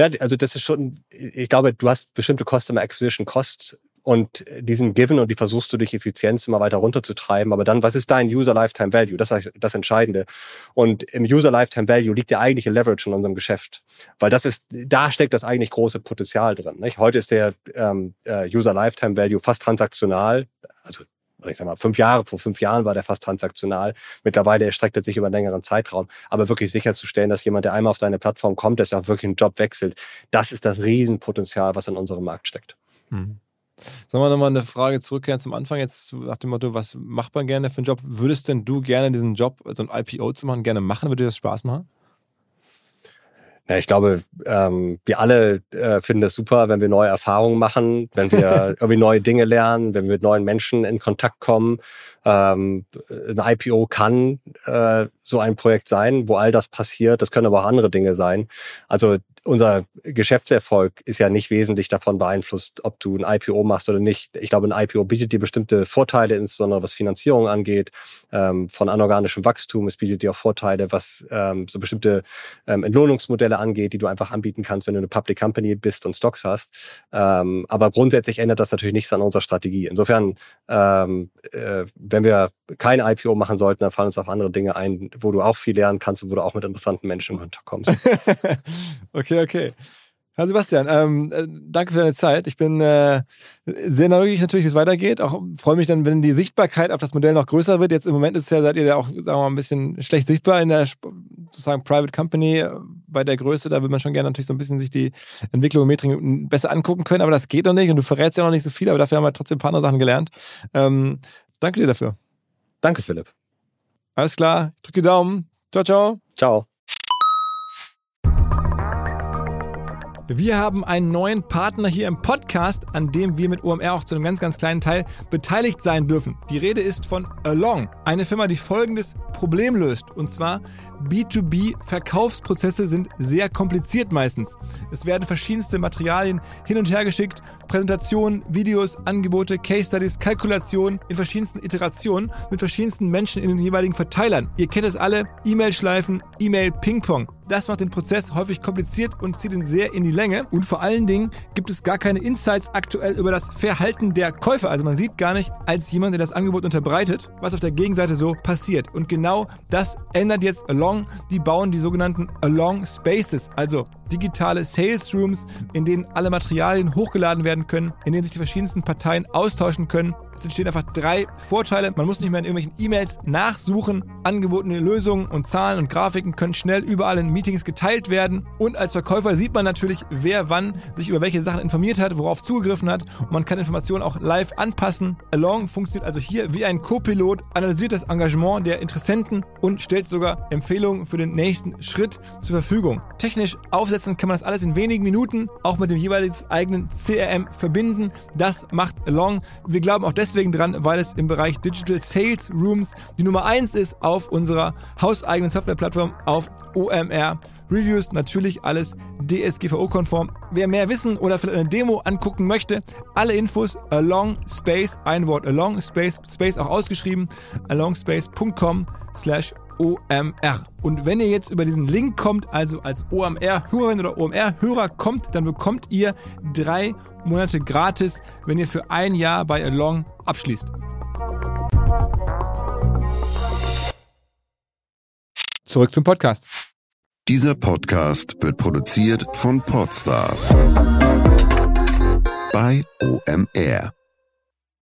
Ja, also das ist schon, ich glaube, du hast bestimmte Customer Acquisition Costs und diesen Given und die versuchst du durch Effizienz immer weiter runterzutreiben. Aber dann, was ist dein User Lifetime Value? Das ist das Entscheidende. Und im User Lifetime Value liegt der eigentliche Leverage in unserem Geschäft. Weil das ist, da steckt das eigentlich große Potenzial drin. Nicht? Heute ist der ähm, äh, User Lifetime Value fast transaktional. Also ich sag mal, fünf Jahre, vor fünf Jahren war der fast transaktional. Mittlerweile erstreckt er sich über einen längeren Zeitraum. Aber wirklich sicherzustellen, dass jemand, der einmal auf deine Plattform kommt, dass er auch wirklich einen Job wechselt, das ist das Riesenpotenzial, was in unserem Markt steckt. Mhm. Sagen wir nochmal eine Frage zurückkehren zum Anfang, jetzt nach dem Motto, was macht man gerne für einen Job? Würdest denn du gerne diesen Job, so ein IPO zu machen, gerne machen? Würde dir das Spaß machen? Ja, ich glaube, ähm, wir alle äh, finden es super, wenn wir neue Erfahrungen machen, wenn wir irgendwie neue Dinge lernen, wenn wir mit neuen Menschen in Kontakt kommen. Ähm, ein IPO kann äh, so ein Projekt sein, wo all das passiert. Das können aber auch andere Dinge sein. Also unser Geschäftserfolg ist ja nicht wesentlich davon beeinflusst, ob du ein IPO machst oder nicht. Ich glaube, ein IPO bietet dir bestimmte Vorteile, insbesondere was Finanzierung angeht, ähm, von anorganischem Wachstum. Es bietet dir auch Vorteile, was ähm, so bestimmte ähm, Entlohnungsmodelle angeht, die du einfach anbieten kannst, wenn du eine Public Company bist und Stocks hast. Ähm, aber grundsätzlich ändert das natürlich nichts an unserer Strategie. Insofern, ähm, äh, wenn wir kein IPO machen sollten, dann fallen uns auch andere Dinge ein, wo du auch viel lernen kannst und wo du auch mit interessanten Menschen in Kontakt kommst. okay, okay. Herr Sebastian, ähm, äh, danke für deine Zeit. Ich bin äh, sehr neugierig natürlich, wie es weitergeht. Auch freue mich dann, wenn die Sichtbarkeit auf das Modell noch größer wird. Jetzt im Moment ist ja, seid ihr ja auch, sagen wir mal, ein bisschen schlecht sichtbar in der sozusagen Private Company äh, bei der Größe. Da will man schon gerne natürlich so ein bisschen sich die Entwicklung und Metrik besser angucken können, aber das geht noch nicht und du verrätst ja noch nicht so viel, aber dafür haben wir trotzdem ein paar andere Sachen gelernt. Ähm, danke dir dafür. Danke, Philipp. Alles klar. Drück die Daumen. Ciao, ciao. Ciao. Wir haben einen neuen Partner hier im Podcast, an dem wir mit OMR auch zu einem ganz, ganz kleinen Teil beteiligt sein dürfen. Die Rede ist von Along, eine Firma, die folgendes Problem löst. Und zwar B2B-Verkaufsprozesse sind sehr kompliziert meistens. Es werden verschiedenste Materialien hin und her geschickt, Präsentationen, Videos, Angebote, Case Studies, Kalkulationen in verschiedensten Iterationen mit verschiedensten Menschen in den jeweiligen Verteilern. Ihr kennt es alle, E-Mail-Schleifen, E-Mail-Ping-Pong. Das macht den Prozess häufig kompliziert und zieht ihn sehr in die Länge. Und vor allen Dingen gibt es gar keine Insights aktuell über das Verhalten der Käufer. Also man sieht gar nicht als jemand, der das Angebot unterbreitet, was auf der Gegenseite so passiert. Und genau das ändert jetzt Along. Die bauen die sogenannten Along Spaces, also digitale Sales Rooms, in denen alle Materialien hochgeladen werden können, in denen sich die verschiedensten Parteien austauschen können. Es entstehen einfach drei Vorteile. Man muss nicht mehr in irgendwelchen E-Mails nachsuchen. Angebotene Lösungen und Zahlen und Grafiken können schnell überall in Meetings geteilt werden. Und als Verkäufer sieht man natürlich, wer wann sich über welche Sachen informiert hat, worauf zugegriffen hat. Und man kann Informationen auch live anpassen. Along funktioniert also hier wie ein Co-Pilot, analysiert das Engagement der Interessenten und stellt sogar Empfehlungen für den nächsten Schritt zur Verfügung. Technisch aufsetzen aufsetzen, kann man das alles in wenigen Minuten auch mit dem jeweils eigenen CRM verbinden. Das macht Along. Wir glauben auch deswegen dran, weil es im Bereich Digital Sales Rooms die Nummer eins ist auf unserer hauseigenen Softwareplattform auf OMR. Reviews natürlich alles DSGVO-konform. Wer mehr wissen oder vielleicht eine Demo angucken möchte, alle Infos along space, ein Wort along space, space auch ausgeschrieben, alongspace.com slash OMR. Und wenn ihr jetzt über diesen Link kommt, also als OMR-Hörerin oder OMR-Hörer kommt, dann bekommt ihr drei Monate gratis, wenn ihr für ein Jahr bei Along abschließt. Zurück zum Podcast. Dieser Podcast wird produziert von Podstars bei OMR.